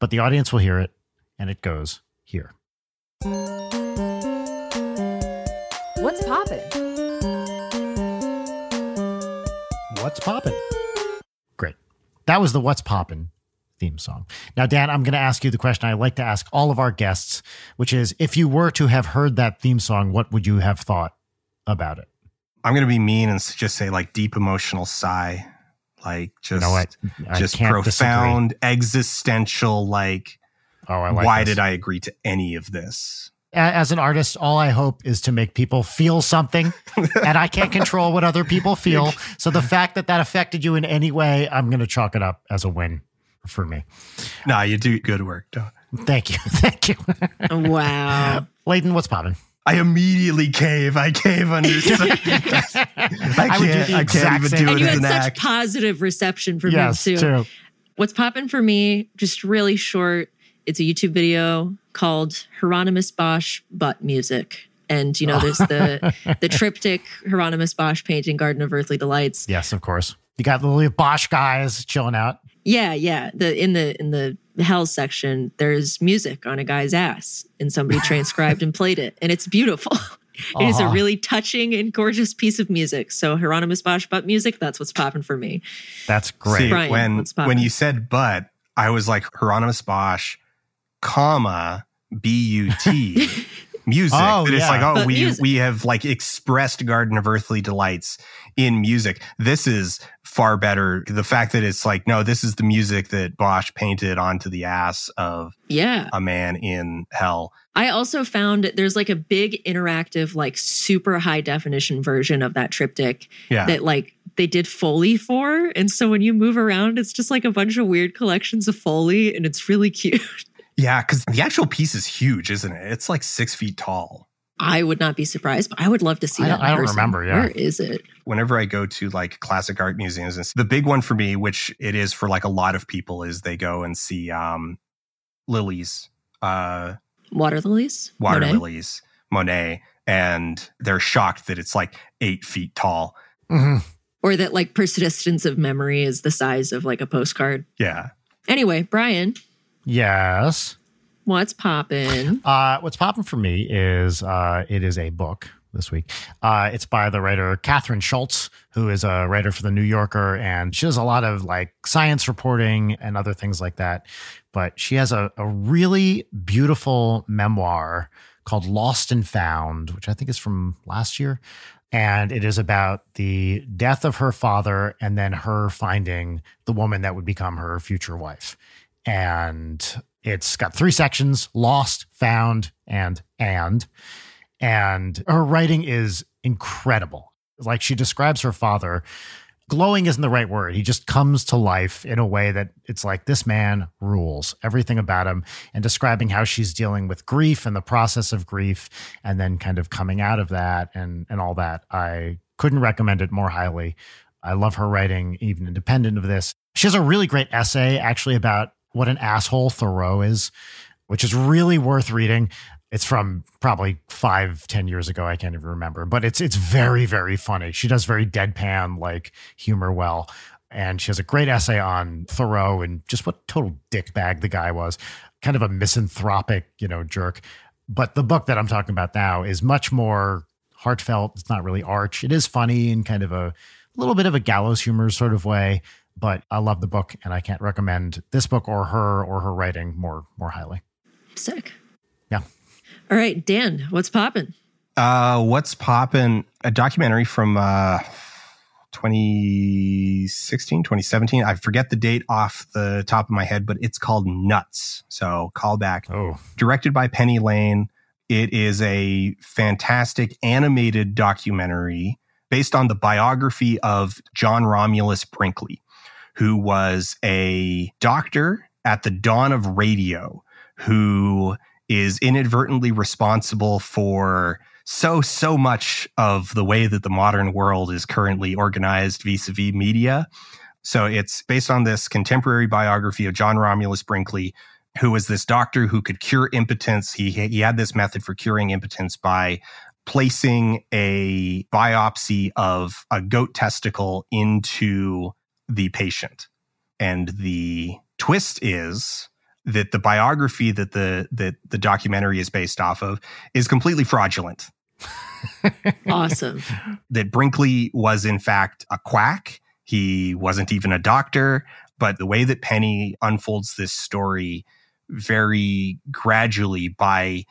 but the audience will hear it, and it goes here. What's poppin'? What's Poppin'? Great. That was the What's Poppin' theme song. Now, Dan, I'm going to ask you the question I like to ask all of our guests, which is if you were to have heard that theme song, what would you have thought about it? I'm gonna be mean and just say like deep emotional sigh, like You just know what? I just profound existential like. Oh, I like why this. did I agree to any of this? As an artist, all I hope is to make people feel something, and I can't control what other people feel. So the fact that that affected you in any way, I'm going to chalk it up as a win for me. Nah, you do good work. Don't. Thank you. Thank you. Wow. Leighton, what's popping? I immediately cave. I cave under. I I would do can't. the I exact can't even same do and it you as had an such act. positive reception from yes, him too. too. What's popping for me, just really short, it's a YouTube video called Hieronymus Bosch Butt Music. And you know, there's the the triptych Hieronymus Bosch painting Garden of Earthly Delights. Yes, of course. You got the little Bosch guys chilling out. Yeah, yeah. The in the in the hell section, there's music on a guy's ass, and somebody transcribed and played it, and it's beautiful. It is a Uh-huh. really touching and gorgeous piece of music. So Hieronymus Bosch butt music, that's what's popping for me. That's great. See, Brian, when when you said but, I was like Hieronymus Bosch, comma B U T music. Oh, That it's like oh But we music. we have like expressed Garden of Earthly Delights in music. This is far better. The fact that it's like no, this is the music that Bosch painted onto the ass of Yeah. a man in hell. I also found there's like a big interactive, like super high definition version of that triptych Yeah. that like they did Foley for. And so when you move around, it's just like a bunch of weird collections of Foley and it's really cute. yeah, because the actual piece is huge, isn't it? It's like six feet tall. I would not be surprised, but I would love to see I that. don't- I don't person. remember, yeah. Where is it? whenever I go to like classic art museums, it's the big one for me, which it is for like a lot of people, is they go and see um, lilies, uh, Water lilies? water Monet? lilies, Monet, and they're shocked that it's like eight feet tall. Mhm. Or that like persistence of memory is the size of like a postcard. Yeah. Anyway, Brian, Yes. What's popping? Uh, what's popping for me is uh, it is a book this week. Uh, it's by the writer Kathryn Schulz, who is a writer for the New Yorker, and she does a lot of like science reporting and other things like that. But she has a, a really beautiful memoir called Lost and Found, which I think is from last year. And it is about the death of her father and then her finding the woman that would become her future wife. And it's got three sections lost, found, and and. And her writing is incredible. Like she describes her father glowing isn't the right word. He just comes to life in a way that it's like this man rules everything about him and describing how she's dealing with grief and the process of grief and then kind of coming out of that and and all that. I couldn't recommend it more highly. I love her writing even independent of this. She has a really great essay actually about what an asshole Thoreau is, which is really worth reading. It's from probably five, ten years ago. I can't even remember, but it's it's very, very funny. She does very deadpan like humor well. And she has a great essay on Thoreau and just what total dickbag the guy was. Kind of a misanthropic, you know, jerk. But the book that I'm talking about now is much more heartfelt. It's not really arch. It is funny in kind of a little bit of a gallows humor sort of way. But I love the book and I can't recommend this book or her or her writing more more highly. Sick. Yeah. All right, Dan, what's poppin'? Uh, what's poppin'? A documentary from uh, 2016, 2017. I forget the date off the top of my head, but it's called Nuts. So callback. Oh, Directed by Penny Lane. It is a fantastic animated documentary based on the biography of John Romulus Brinkley, who was a doctor at the dawn of radio who is inadvertently responsible for so so much of the way that the modern world is currently organized vis-a-vis media. So it's based on this contemporary biography of john romulus brinkley who was this doctor who could cure impotence. He, he had this method for curing impotence by placing a biopsy of a goat testicle into the patient and the twist is that the biography that the that the documentary is based off of is completely fraudulent. Awesome. That Brinkley was in fact a quack. He wasn't even a doctor, but the way that Penny unfolds this story very gradually by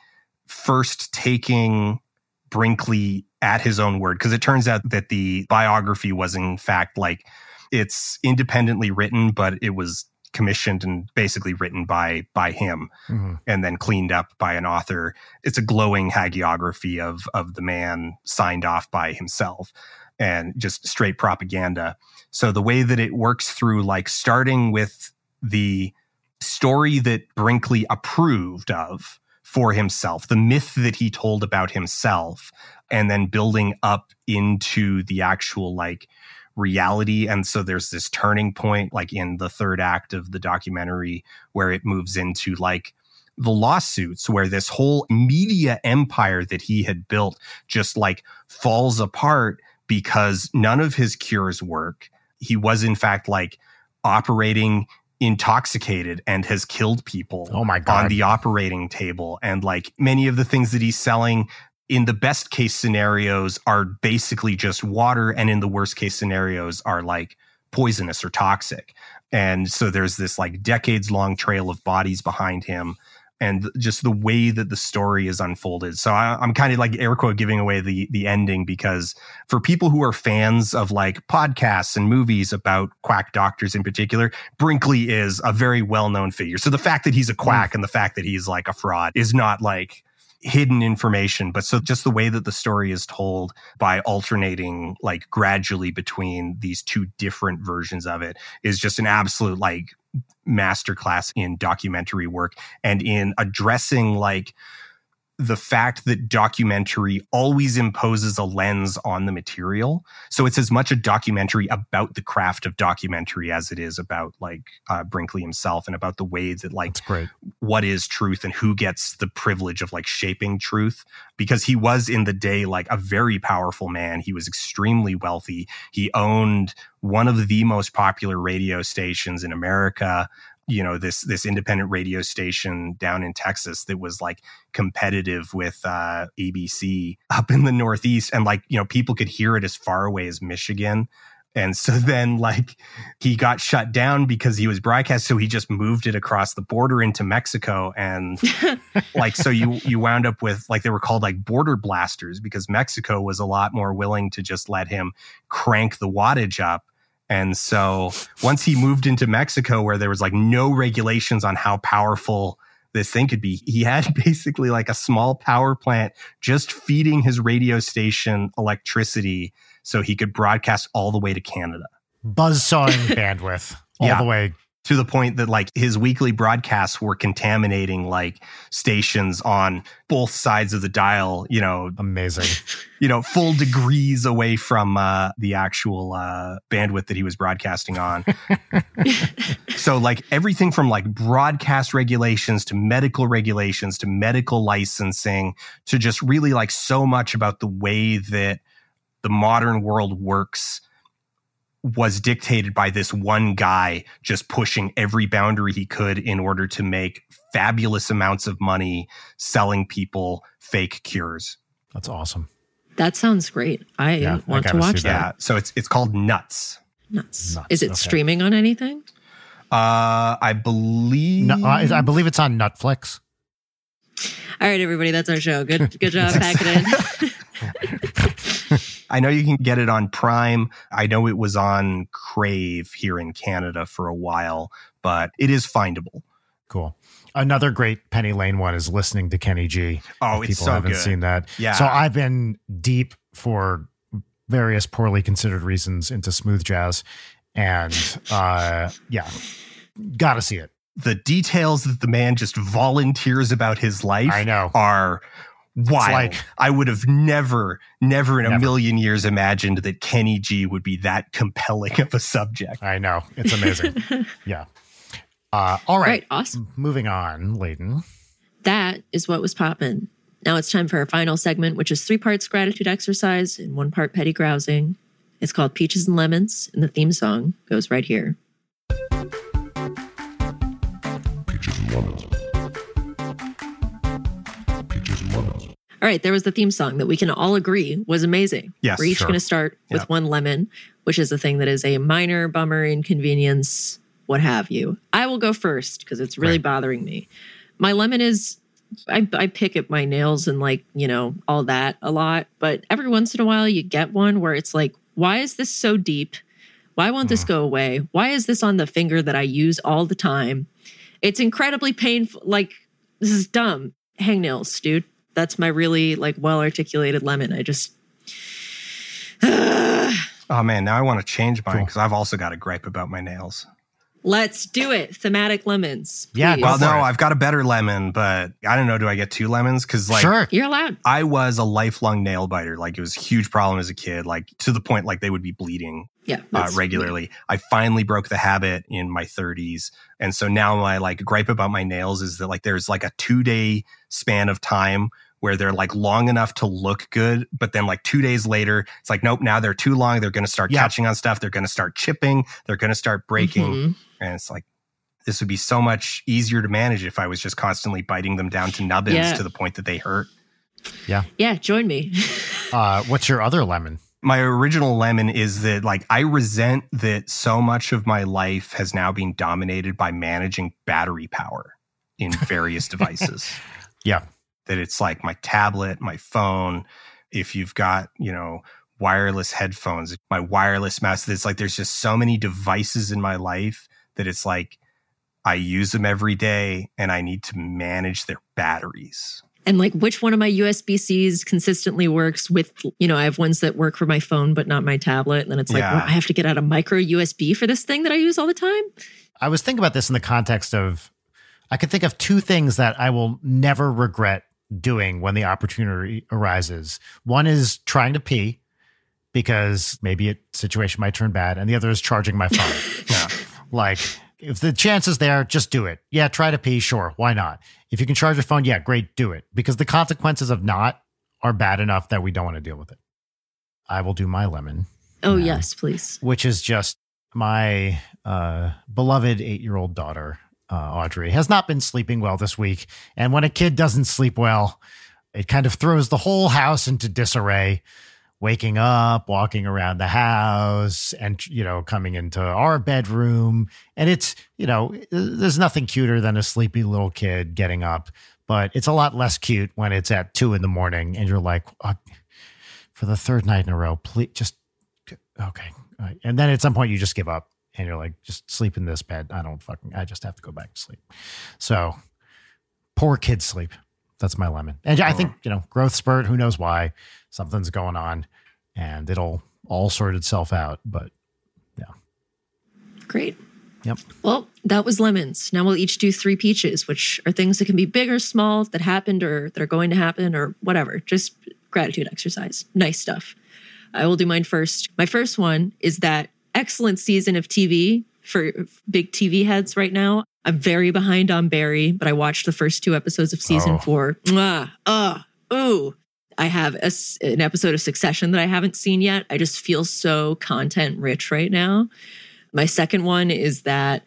first taking Brinkley at his own word because it turns out that the biography was in fact like it's independently written but it was commissioned and basically written by by him Mhm. and then cleaned up by an author it's a glowing hagiography of of the man signed off by himself and just straight propaganda so the way that it works through like starting with the story that Brinkley approved of for himself the myth that he told about himself and then building up into the actual like reality. And so there's this turning point like in the third act of the documentary where it moves into like the lawsuits where this whole media empire that he had built just like falls apart because none of his cures work. He was in fact like operating intoxicated and has killed people Oh my god. on the operating table. And like many of the things that he's selling in the best case scenarios are basically just water and in the worst case scenarios are like poisonous or toxic. And so there's this like decades long trail of bodies behind him and just the way that the story is unfolded. So I, i'm kind of like air quote giving away the the ending because for people who are fans of like podcasts and movies about quack doctors in particular brinkley is a very well-known figure. So the fact that he's a quack mm. and the fact that he's like a fraud is not like hidden information but so just the way that the story is told by alternating like gradually between these two different versions of it is just an absolute like masterclass in documentary work and in addressing like the fact that documentary always imposes a lens on the material. So it's as much a documentary about the craft of documentary as it is about like uh, Brinkley himself and about the way that like what is truth and who gets the privilege of like shaping truth. Because he was in the day like a very powerful man. He was extremely wealthy. He owned one of the most popular radio stations in america you know this this independent radio station down in Texas that was like competitive with uh, ABC up in the Northeast, and like you know people could hear it as far away as Michigan. And so then, like, he got shut down because he was broadcast. So he just moved it across the border into Mexico. And like, so you, you wound up with, like, they were called like border blasters because Mexico was a lot more willing to just let him crank the wattage up. And so once he moved into Mexico, where there was like no regulations on how powerful this thing could be, he had basically like a small power plant just feeding his radio station electricity so he could broadcast all the way to Canada. Buzz Buzzsawing bandwidth all Yeah. the way. To the point that like his weekly broadcasts were contaminating like stations on both sides of the dial, you know, Amazing. you know, full degrees away from uh, the actual uh, bandwidth that he was broadcasting on. so, like everything from like broadcast regulations to medical regulations to medical licensing to just really like so much about the way that the modern world works was dictated by this one guy just pushing every boundary he could in order to make fabulous amounts of money selling people fake cures. That's awesome. That sounds great. I Yeah, want to gotta watch see that. Yeah, so it's it's called Nuts. Nuts. Nuts, Is it okay. streaming on anything? Uh, I believe. No, I, I believe it's on Netflix. All right, everybody, that's our show. Good, good job packing in. I know you can get it on Prime. I know it was on Crave here in Canada for a while, but it is findable. Cool. Another great Penny Lane one is listening to Kenny G. Oh, it's people so haven't good. seen that. Yeah. So I've been deep for various poorly considered reasons into smooth jazz, and uh, yeah, gotta see it. the details that the man just volunteers about his life I know. are wild. like- I would have never, never in a million years imagined that Kenny G would be that compelling of a subject. I know. It's amazing. yeah. Uh, all All right. right, awesome. Moving on, Leighton. That is what was poppin'. Now it's time for our final segment, which is three parts gratitude exercise and one part petty grousing. It's called Peaches and Lemons, and the theme song goes right here. Peaches and lemons. All right, there was the theme song that we can all agree was amazing. Yes, We're each sure. going to start with Yep. one lemon, which is a thing that is a minor bummer, inconvenience, what have you. I will go first because it's really Right. bothering me. My lemon is I, I pick at my nails and like, you know, all that a lot. But every once in a while, you get one where it's like, why is this so deep? Why won't this mm. go away? Why is this on the finger that I use all the time? It's incredibly painful. Like, this is dumb. Hangnails, dude. That's my really like well articulated lemon. I just. Oh man, now I want to change mine Cool. because I've also got a gripe about my nails. Let's do it. Thematic lemons. Yeah, please. go Well, no. I've got a better lemon, but I don't know. Do I get two lemons? Because like sure. You're allowed. I was a lifelong nail biter. Like it was a huge problem as a kid. Like to the point like they would be bleeding Yeah. uh, that's- regularly. I finally broke the habit in my 30s, and so now my like gripe about my nails is that like there's like a two day span of time where they're like long enough to look good, but then like two days later, it's like nope, now they're too long. They're going to start Yeah. catching on stuff. They're going to start chipping. They're going to start breaking, Mhm. and it's like. This would be so much easier to manage if I was just constantly biting them down to nubbins Yeah. to the point that they hurt. Yeah. Yeah, join me. Uh, what's your other lemon? my original lemon is that like I resent that so much of my life has now been dominated by managing battery power in various devices. Yeah. That it's like my tablet, my phone, if you've got, you know, wireless headphones, my wireless mouse, it's like there's just so many devices in my life that it's like I use them every day and I need to manage their batteries. and like which one of my USB Cs consistently works with, you know, I have ones that work for my phone, but not my tablet. And then it's like, Yeah. well, I have to get out a micro USB for this thing that I use all the time. I was thinking about this in the context of I could think of two things that I will never regret doing when the opportunity arises. One is trying to pee because maybe a situation might turn bad, and the other is charging my phone. Yeah. like if the chance is there, just do it. Yeah, try to pee, sure, why not? If you can charge your phone, yeah, great, do it. Because the consequences of not are bad enough that we don't want to deal with it. I will do my lemon Oh, Yeah. yes, please. which is just my uh, beloved eight year old daughter uh, Audrey, has not been sleeping well this week. And when a kid doesn't sleep well, it kind of throws the whole house into disarray. Waking up, walking around the house, and you know, coming into our bedroom, and it's you know, there's nothing cuter than a sleepy little kid getting up, but it's a lot less cute when it's at two in the morning and you're like, uh, for the third night in a row, please just okay. And then at some point you just give up and you're like, just sleep in this bed. I don't fucking, I just have to go back to sleep. So poor kids sleep. That's my lemon. And I think, you know, growth spurt, who knows why, something's going on and it'll all sort itself out. But yeah. Great. Yep. Well, that was lemons. Now we'll each do three peaches, which are things that can be big or small that happened or that are going to happen or whatever. Just gratitude exercise. Nice stuff. I will do mine first. My first one is that excellent season of TV for big TV heads right now. I'm very behind on Barry, but I watched the first two episodes of season Oh. four. Mwah, uh, ooh. I have a an episode of Succession that I haven't seen yet. I just feel so content rich right now. My second one is that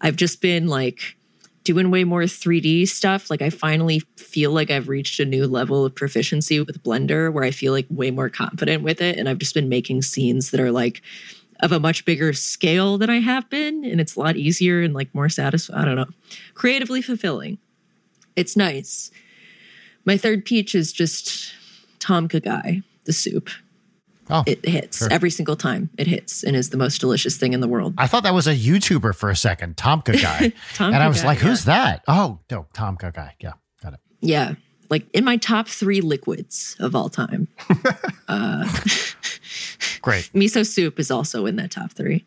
I've just been like doing way more 3D stuff. Like I finally feel like I've reached a new level of proficiency with Blender where I feel like way more confident with it. And I've just been making scenes that are like of a much bigger scale than I have been. And it's a lot easier and like more satisfying. I don't know. Creatively fulfilling. It's nice. My third peach is just Tom Kha Gai, the soup. oh, It hits Sure. every single time. It hits and is the most delicious thing in the world. I thought that was a YouTuber for a second, Tomka guy. Tom and I was Kagai, like, yeah. who's that? Oh, no, Tomka guy. Yeah, got it. Yeah, like in my top three liquids of all time. uh, Great. miso soup is also in that top three.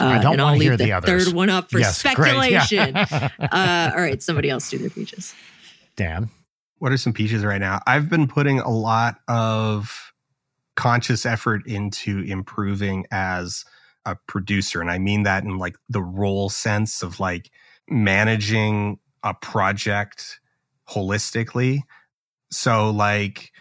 Uh, I don't and I'll wanna leave hear the the others. third one up for Yes, great, yeah. speculation. uh, all right, somebody else do their peaches. Dan. What are some peaches right now? I've been putting a lot of conscious effort into improving as a producer. And I mean that in like the role sense of like managing a project holistically. So, like,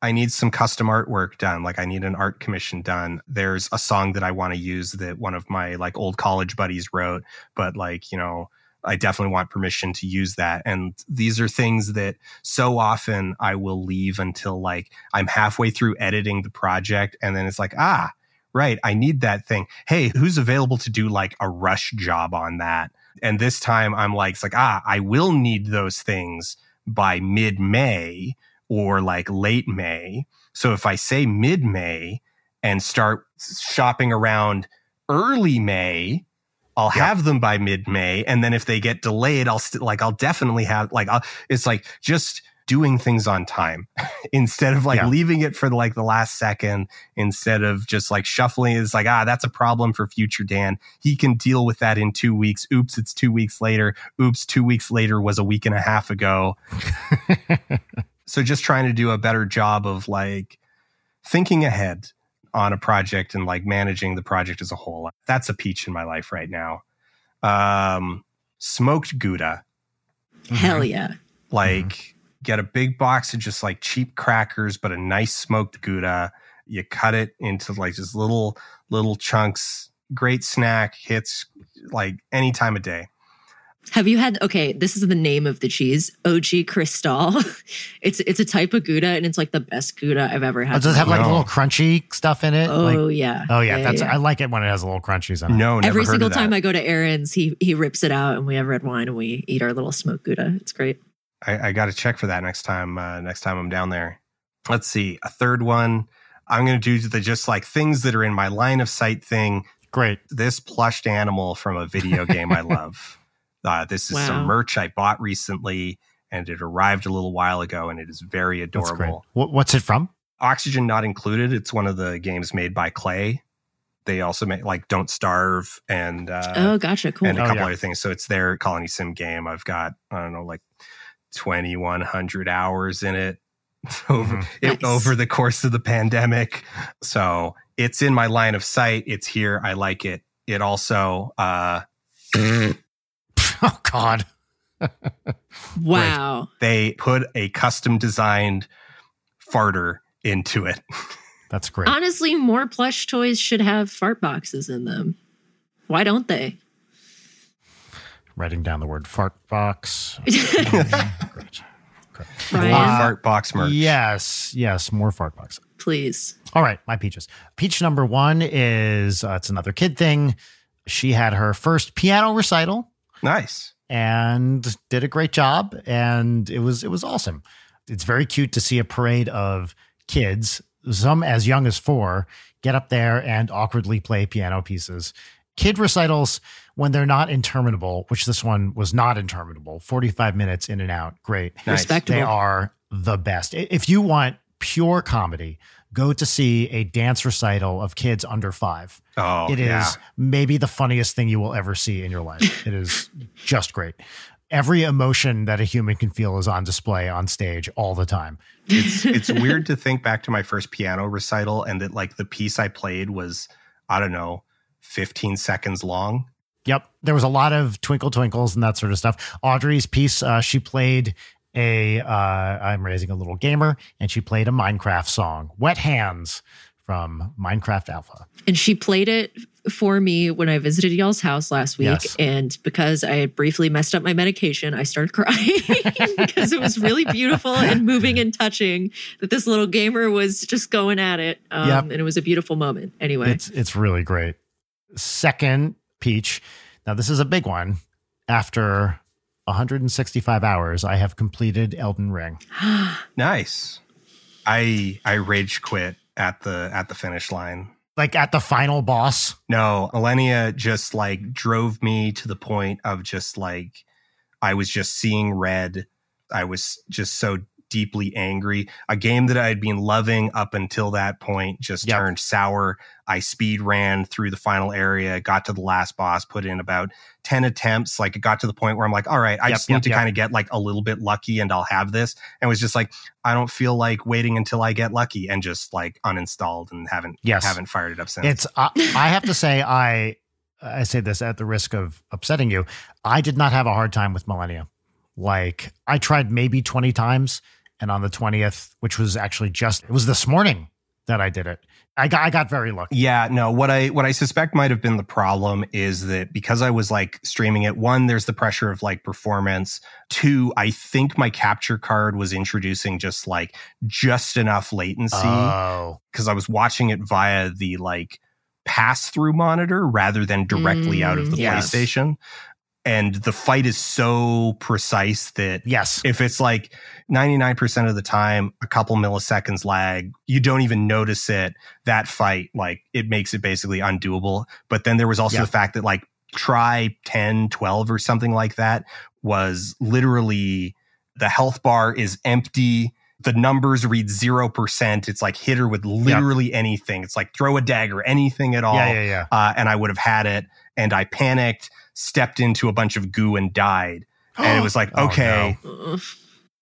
I need some custom artwork done. Like, I need an art commission done. There's a song that I want to use that one of my like old college buddies wrote, but like, you know, I definitely want permission to use that. And these are things that so often I will leave until like I'm halfway through editing the project. And then it's like, ah, right, I need that thing. Hey, who's available to do like a rush job on that? And this time I'm like, it's like, ah, I will need those things by mid May or like late May. So if I say mid May and start shopping around early May, I'll Yeah. have them by mid May. And then if they get delayed, I'll still like, I'll definitely have like, I'll, it's like just doing things on time instead of like Yeah. leaving it for like the last second instead of just like shuffling. It's like, ah, that's a problem for future Dan. He can deal with that in two weeks. Oops, it's two weeks later. Oops, two weeks later was a week and a half ago. so just trying to do a better job of like thinking ahead on a project and like managing the project as a whole. That's a peach in my life right now. Um, smoked Gouda, Hell yeah. like get a big box of just like cheap crackers, but a nice smoked Gouda. You cut it into like just little, little chunks. Great snack hits like any time of day. Have you had okay, this is the name of the cheese, OG Cristal. it's it's a type of Gouda and it's like the best Gouda I've ever Oh, had. does it have like a No. little crunchy stuff in it? Oh like, yeah. oh yeah, that's I like it when it has a little crunchies in it. No, never Every heard single of that. time I go to Aaron's, he he rips it out and we have red wine and we eat our little smoked Gouda. It's great. I, I got to check for that next time. Uh, next time I'm down there. Let's see a third one. I'm going to do the just like things that are in my line of sight thing. Great. This plushed animal from a video game I love. Uh, this is Wow. some merch I bought recently, and it arrived a little while ago, and it is very adorable. What, what's it from? Oxygen not included. It's one of the games made by Klei. They also make like Don't Starve and uh, oh, gotcha. Cool. and a Oh, couple yeah. other things. So it's their colony sim game. I've got I don't know like twenty one hundred hours in it over Mhm. it, Nice. over the course of the pandemic. So it's in my line of sight. It's here. I like it. It also uh, oh God. wow. they put a custom designed farter into it. That's great. Honestly, more plush toys should have fart boxes in them. Why don't they? Writing down the word fart box. Great. More Uh, fart box merch. Yes, yes, more fart box. please. All right, my peaches. Peach number one is uh, it's another kid thing. She had her first piano recital Nice. and did a great job, and it was it was awesome. It's very cute to see a parade of kids, some as young as four, get up there and awkwardly play piano pieces. Kid recitals when they're not interminable, which this one was not interminable, forty five minutes in and out, great. Nice. Respectable. They are the best. If you want pure comedy, go to see a dance recital of kids under five. Oh, It is yeah. maybe the funniest thing you will ever see in your life. it is just great. Every emotion that a human can feel is on display on stage all the time. it's it's weird to think back to my first piano recital and that like the piece I played was I don't know 15 seconds long. Yep. There was a lot of twinkle twinkles and that sort of stuff. Audrey's piece, uh, she played a, uh, I'm raising a little gamer, and she played a Minecraft song, Wet Hands from Minecraft Alpha. And she played it for me when I visited y'all's house last week. Yes. And because I had briefly messed up my medication, I started crying because it was really beautiful and moving and touching that this little gamer was just going at it. Um, Yep. And it was a beautiful moment. Anyway, It's it's really great. Second, Peach. Now this is a big one. After 165 hours, I have completed Elden Ring. Nice. I I rage quit at the at the finish line. Like at the final boss. No, Malenia just like drove me to the point of just like I was just seeing red. I was just so deeply angry. A game that I had been loving up until that point just Yep. turned sour. I speed ran through the final area, got to the last boss, put in about 10 attempts. Like it got to the point where I'm like, all right, I Yep, just need yep, to kind of get like a little bit lucky and I'll have this. And was just like, I don't feel like waiting until I get lucky and just like uninstalled and haven't Yes. haven't fired it up since. It's I, I have to say I I say this at the risk of upsetting you. I did not have a hard time with Malenia. Like I tried maybe 20 times and on the 20th, which was actually just it was this morning that I did it. I got I got very lucky. Yeah, no, what I what I suspect might have been the problem is that because I was like streaming it, one, there's the pressure of like performance. Two, I think my capture card was introducing just like just enough latency Oh. because I was watching it via the like pass through monitor rather than directly out of the Mm, yes. PlayStation. And the fight is so precise that Yes. if it's like 99% of the time a couple milliseconds lag you don't even notice it that fight like it makes it basically undoable but then there was also Yeah. the fact that like try 10 12 or something like that was literally the health bar is empty the numbers read 0% it's like hit her with literally anything it's like throw a dagger anything at all Yeah, yeah, yeah. uh, and i would have had it and i panicked stepped into a bunch of goo and died and it was like Oh, okay no.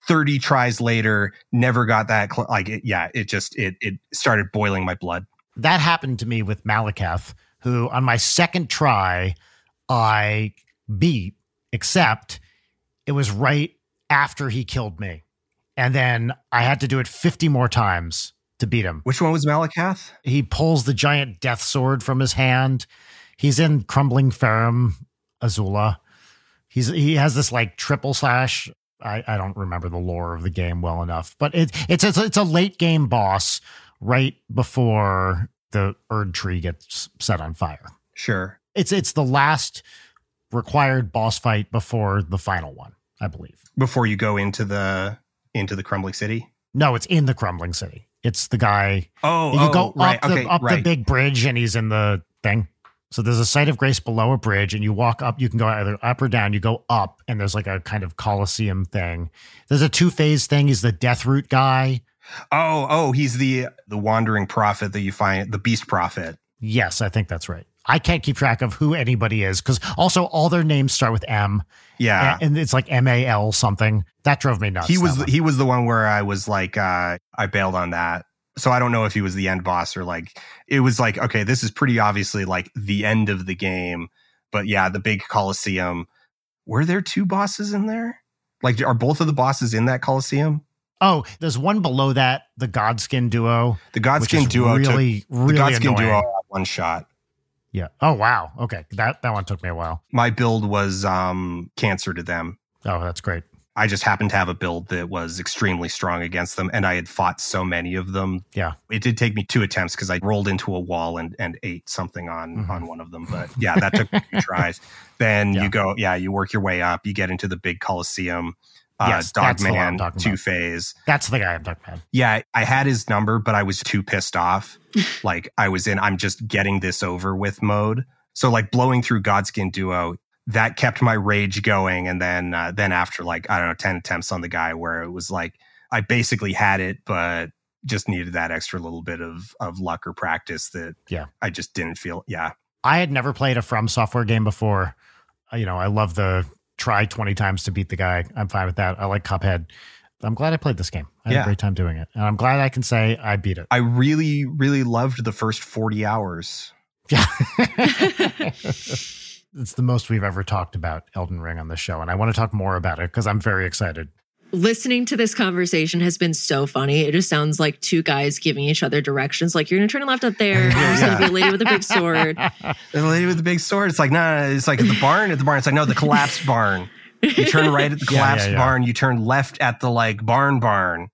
30 tries later never got that cl- like it, yeah it just it it started boiling my blood that happened to me with Maliketh, who on my second try I beat, except it was right after he killed me. And then I had to do it 50 more times to beat him. which one was maliketh He pulls the giant death sword from his hand. He's in Crumbling Farum, Azula. He's he has this like triple slash. I, I don't remember the lore of the game well enough, but it, it's it's it's a late game boss right before the Erd tree gets set on fire. sure It's it's the last required boss fight before the final one, I believe. before you go into the into the crumbling city No, it's in the Crumbling City. It's the guy oh you go oh, right up, the, okay up the big bridge and he's in the thing. So there's a site of grace below a bridge, and you walk up. You can go either up or down. You go up, and there's like a kind of coliseum thing. There's a two phase thing. He's the death root guy. oh oh he's the the wandering prophet that you find the beast prophet Yes, I think that's right. I can't keep track of who anybody is because also all their names start with M, yeah and it's like M A L something. That drove me nuts. he was that the, one. he was the one where i was like uh i bailed on that so i don't know if he was the end boss or like it was like okay this is pretty obviously like the end of the game but yeah the big coliseum were there two bosses in there like are both of the bosses in that coliseum oh, there's one below that, the Godskin duo, the godskin duo took, really, the really godskin annoying. duo one shot Yeah. Oh wow. Okay. That that one took me a while. My build was um, cancer to them. Oh, that's great. I just happened to have a build that was extremely strong against them, and I had fought so many of them. Yeah. It did take me two attempts because I rolled into a wall and, and ate something on Mhm. on one of them. But yeah, that took two tries. Then Yeah. you go, yeah, you work your way up. You get into the big Coliseum. Uh, Yes, that's the one I'm Dogman. Two Phase. That's the guy I'm talking about. Yeah, I had his number, but I was too pissed off. like I was in, I'm just getting this over with mode. So like blowing through Godskin Duo, that kept my rage going. And then, uh, then after like I don't know, ten attempts on the guy, where it was like I basically had it, but just needed that extra little bit of of luck or practice that Yeah. I just didn't feel. Yeah, I had never played a From Software game before. Uh, You know, I love the try 20 times to beat the guy. I'm fine with that. I like Cuphead. I'm glad I played this game. I had a great time doing it. And I'm glad I can say I beat it. I really really loved the first forty hours. Yeah. it's the most we've ever talked about Elden Ring on the show. And I want to talk more about it because I'm very excited. Listening to this conversation has been so funny. It just sounds like two guys giving each other directions. Like you're gonna turn left up there. There's gonna be a lady with a big sword. The lady with the big sword. It's like, no, no, no, it's like at the barn. At the barn. It's like, no, the collapsed barn. You turn right at the Yeah, collapsed yeah, yeah. barn. You turn left at the like barn barn.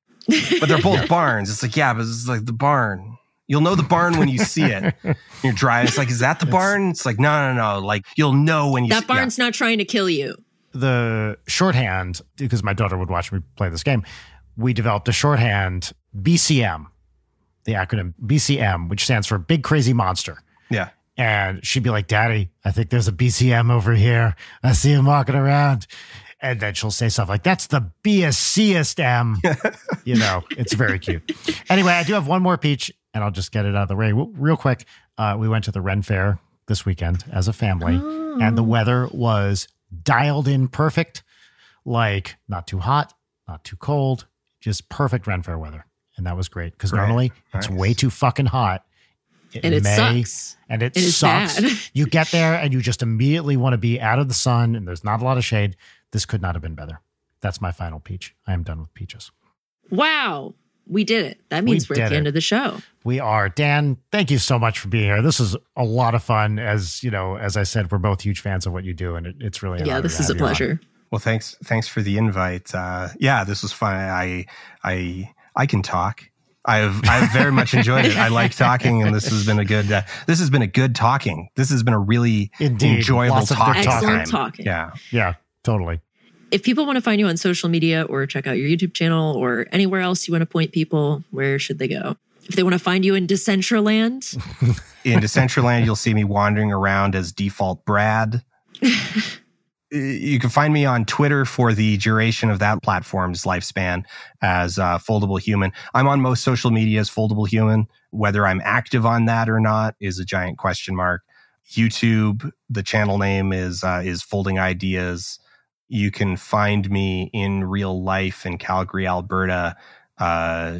But they're both Yeah. barns. It's like, yeah, but it's like the barn. You'll know the barn when you see it. You're driving. It's like, is that the barn? It's like, no, no, no. Like you'll know when you That see, barn's not trying to kill you. the shorthand, because my daughter would watch me play this game, we developed a shorthand BCM, the acronym BCM, which stands for Big Crazy Monster. Yeah. And she'd be like, Daddy, I think there's a BCM over here. I see him walking around. And then she'll say stuff like, That's the BSCest M. you know, it's very cute. Anyway, I do have one more peach, and I'll just get it out of the way real quick. Uh, we went to the Ren Fair this weekend as a family, and the weather was dialed in perfect like not too hot, not too cold, just perfect Ren Fair weather. And that was great because Right. normally it's way too fucking hot. in And it May, sucks. And it, It is sucks. you get there and you just immediately want to be out of the sun and there's not a lot of shade. This could not have been better. That's my final peach. I am done with peaches. Wow. We did it. That means We we are at the it. end of the show. We are. Dan, thank you so much for being here. This is a lot of fun. As you know, as I said, we're both huge fans of what you do, and it, it's really an yeah, honor this to is a have you on. pleasure. Well, thanks. Thanks for the invite. Uh, yeah, this was fun. I, I, I can talk. I've, I've very much enjoyed it. I like talking, and this has been a good. Uh, this has been a good talking. This has been a really Indeed. enjoyable Lots talk talking. time. Talking. Yeah. Yeah, totally. If people want to find you on social media or check out your YouTube channel or anywhere else you want to point people, where should they go? If they want to find you in Decentraland, in Decentraland, you'll see me wandering around as default Brad. you can find me on Twitter for the duration of that platform's lifespan as uh, Foldable Human. I'm on most social media as Foldable Human. Whether I'm active on that or not is a giant question mark. YouTube, the channel name is uh, is Folding Ideas. You can find me in real life in Calgary, Alberta, uh,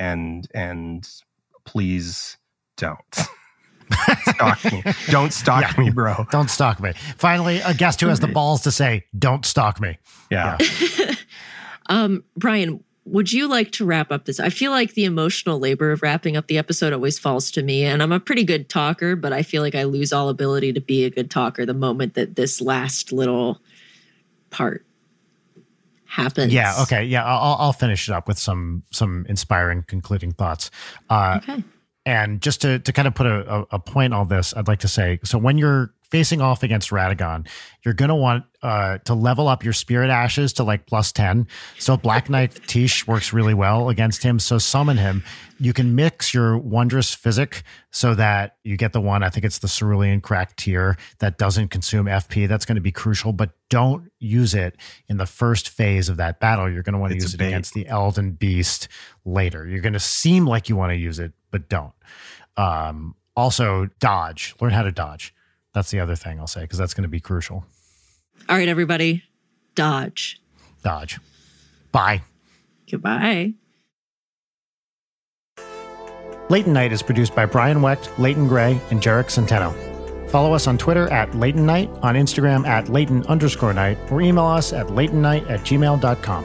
and and please don't stalk me. Don't stalk Yeah. me, bro. Don't stalk me. Finally, a guest who has the balls to say, "Don't stalk me." Yeah. um, Brian, would you like to wrap up this? I feel like the emotional labor of wrapping up the episode always falls to me, and I'm a pretty good talker, but I feel like I lose all ability to be a good talker the moment that this last little part happens. Yeah. Okay. Yeah. I'll, I'll finish it up with some some inspiring concluding thoughts. Uh, Okay. And just to, to kind of put a, a, point on this, I'd like to say so when you're facing off against Radagon, you're going to want uh, to level up your spirit ashes to like plus 10. So Black Knight Tish works really well against him. So summon him. You can mix your wondrous physic so that you get the one, I think it's the cerulean crack tier that doesn't consume FP. That's going to be crucial, but don't use it in the first phase of that battle. You're going to want to use it bait. against the Elden Beast later. You're going to seem like you want to use it, but don't. Um, also, dodge. Learn how to dodge. That's the other thing I'll say because that's going to be crucial. All right, everybody, dodge. Dodge. Bye. Goodbye. Leighton Night is produced by Brian Wecht, Leighton Gray, and Jarek Centeno. Follow us on Twitter at Leighton Night, on Instagram at Leighton underscore night, or email us at leightonnight at gmail.com.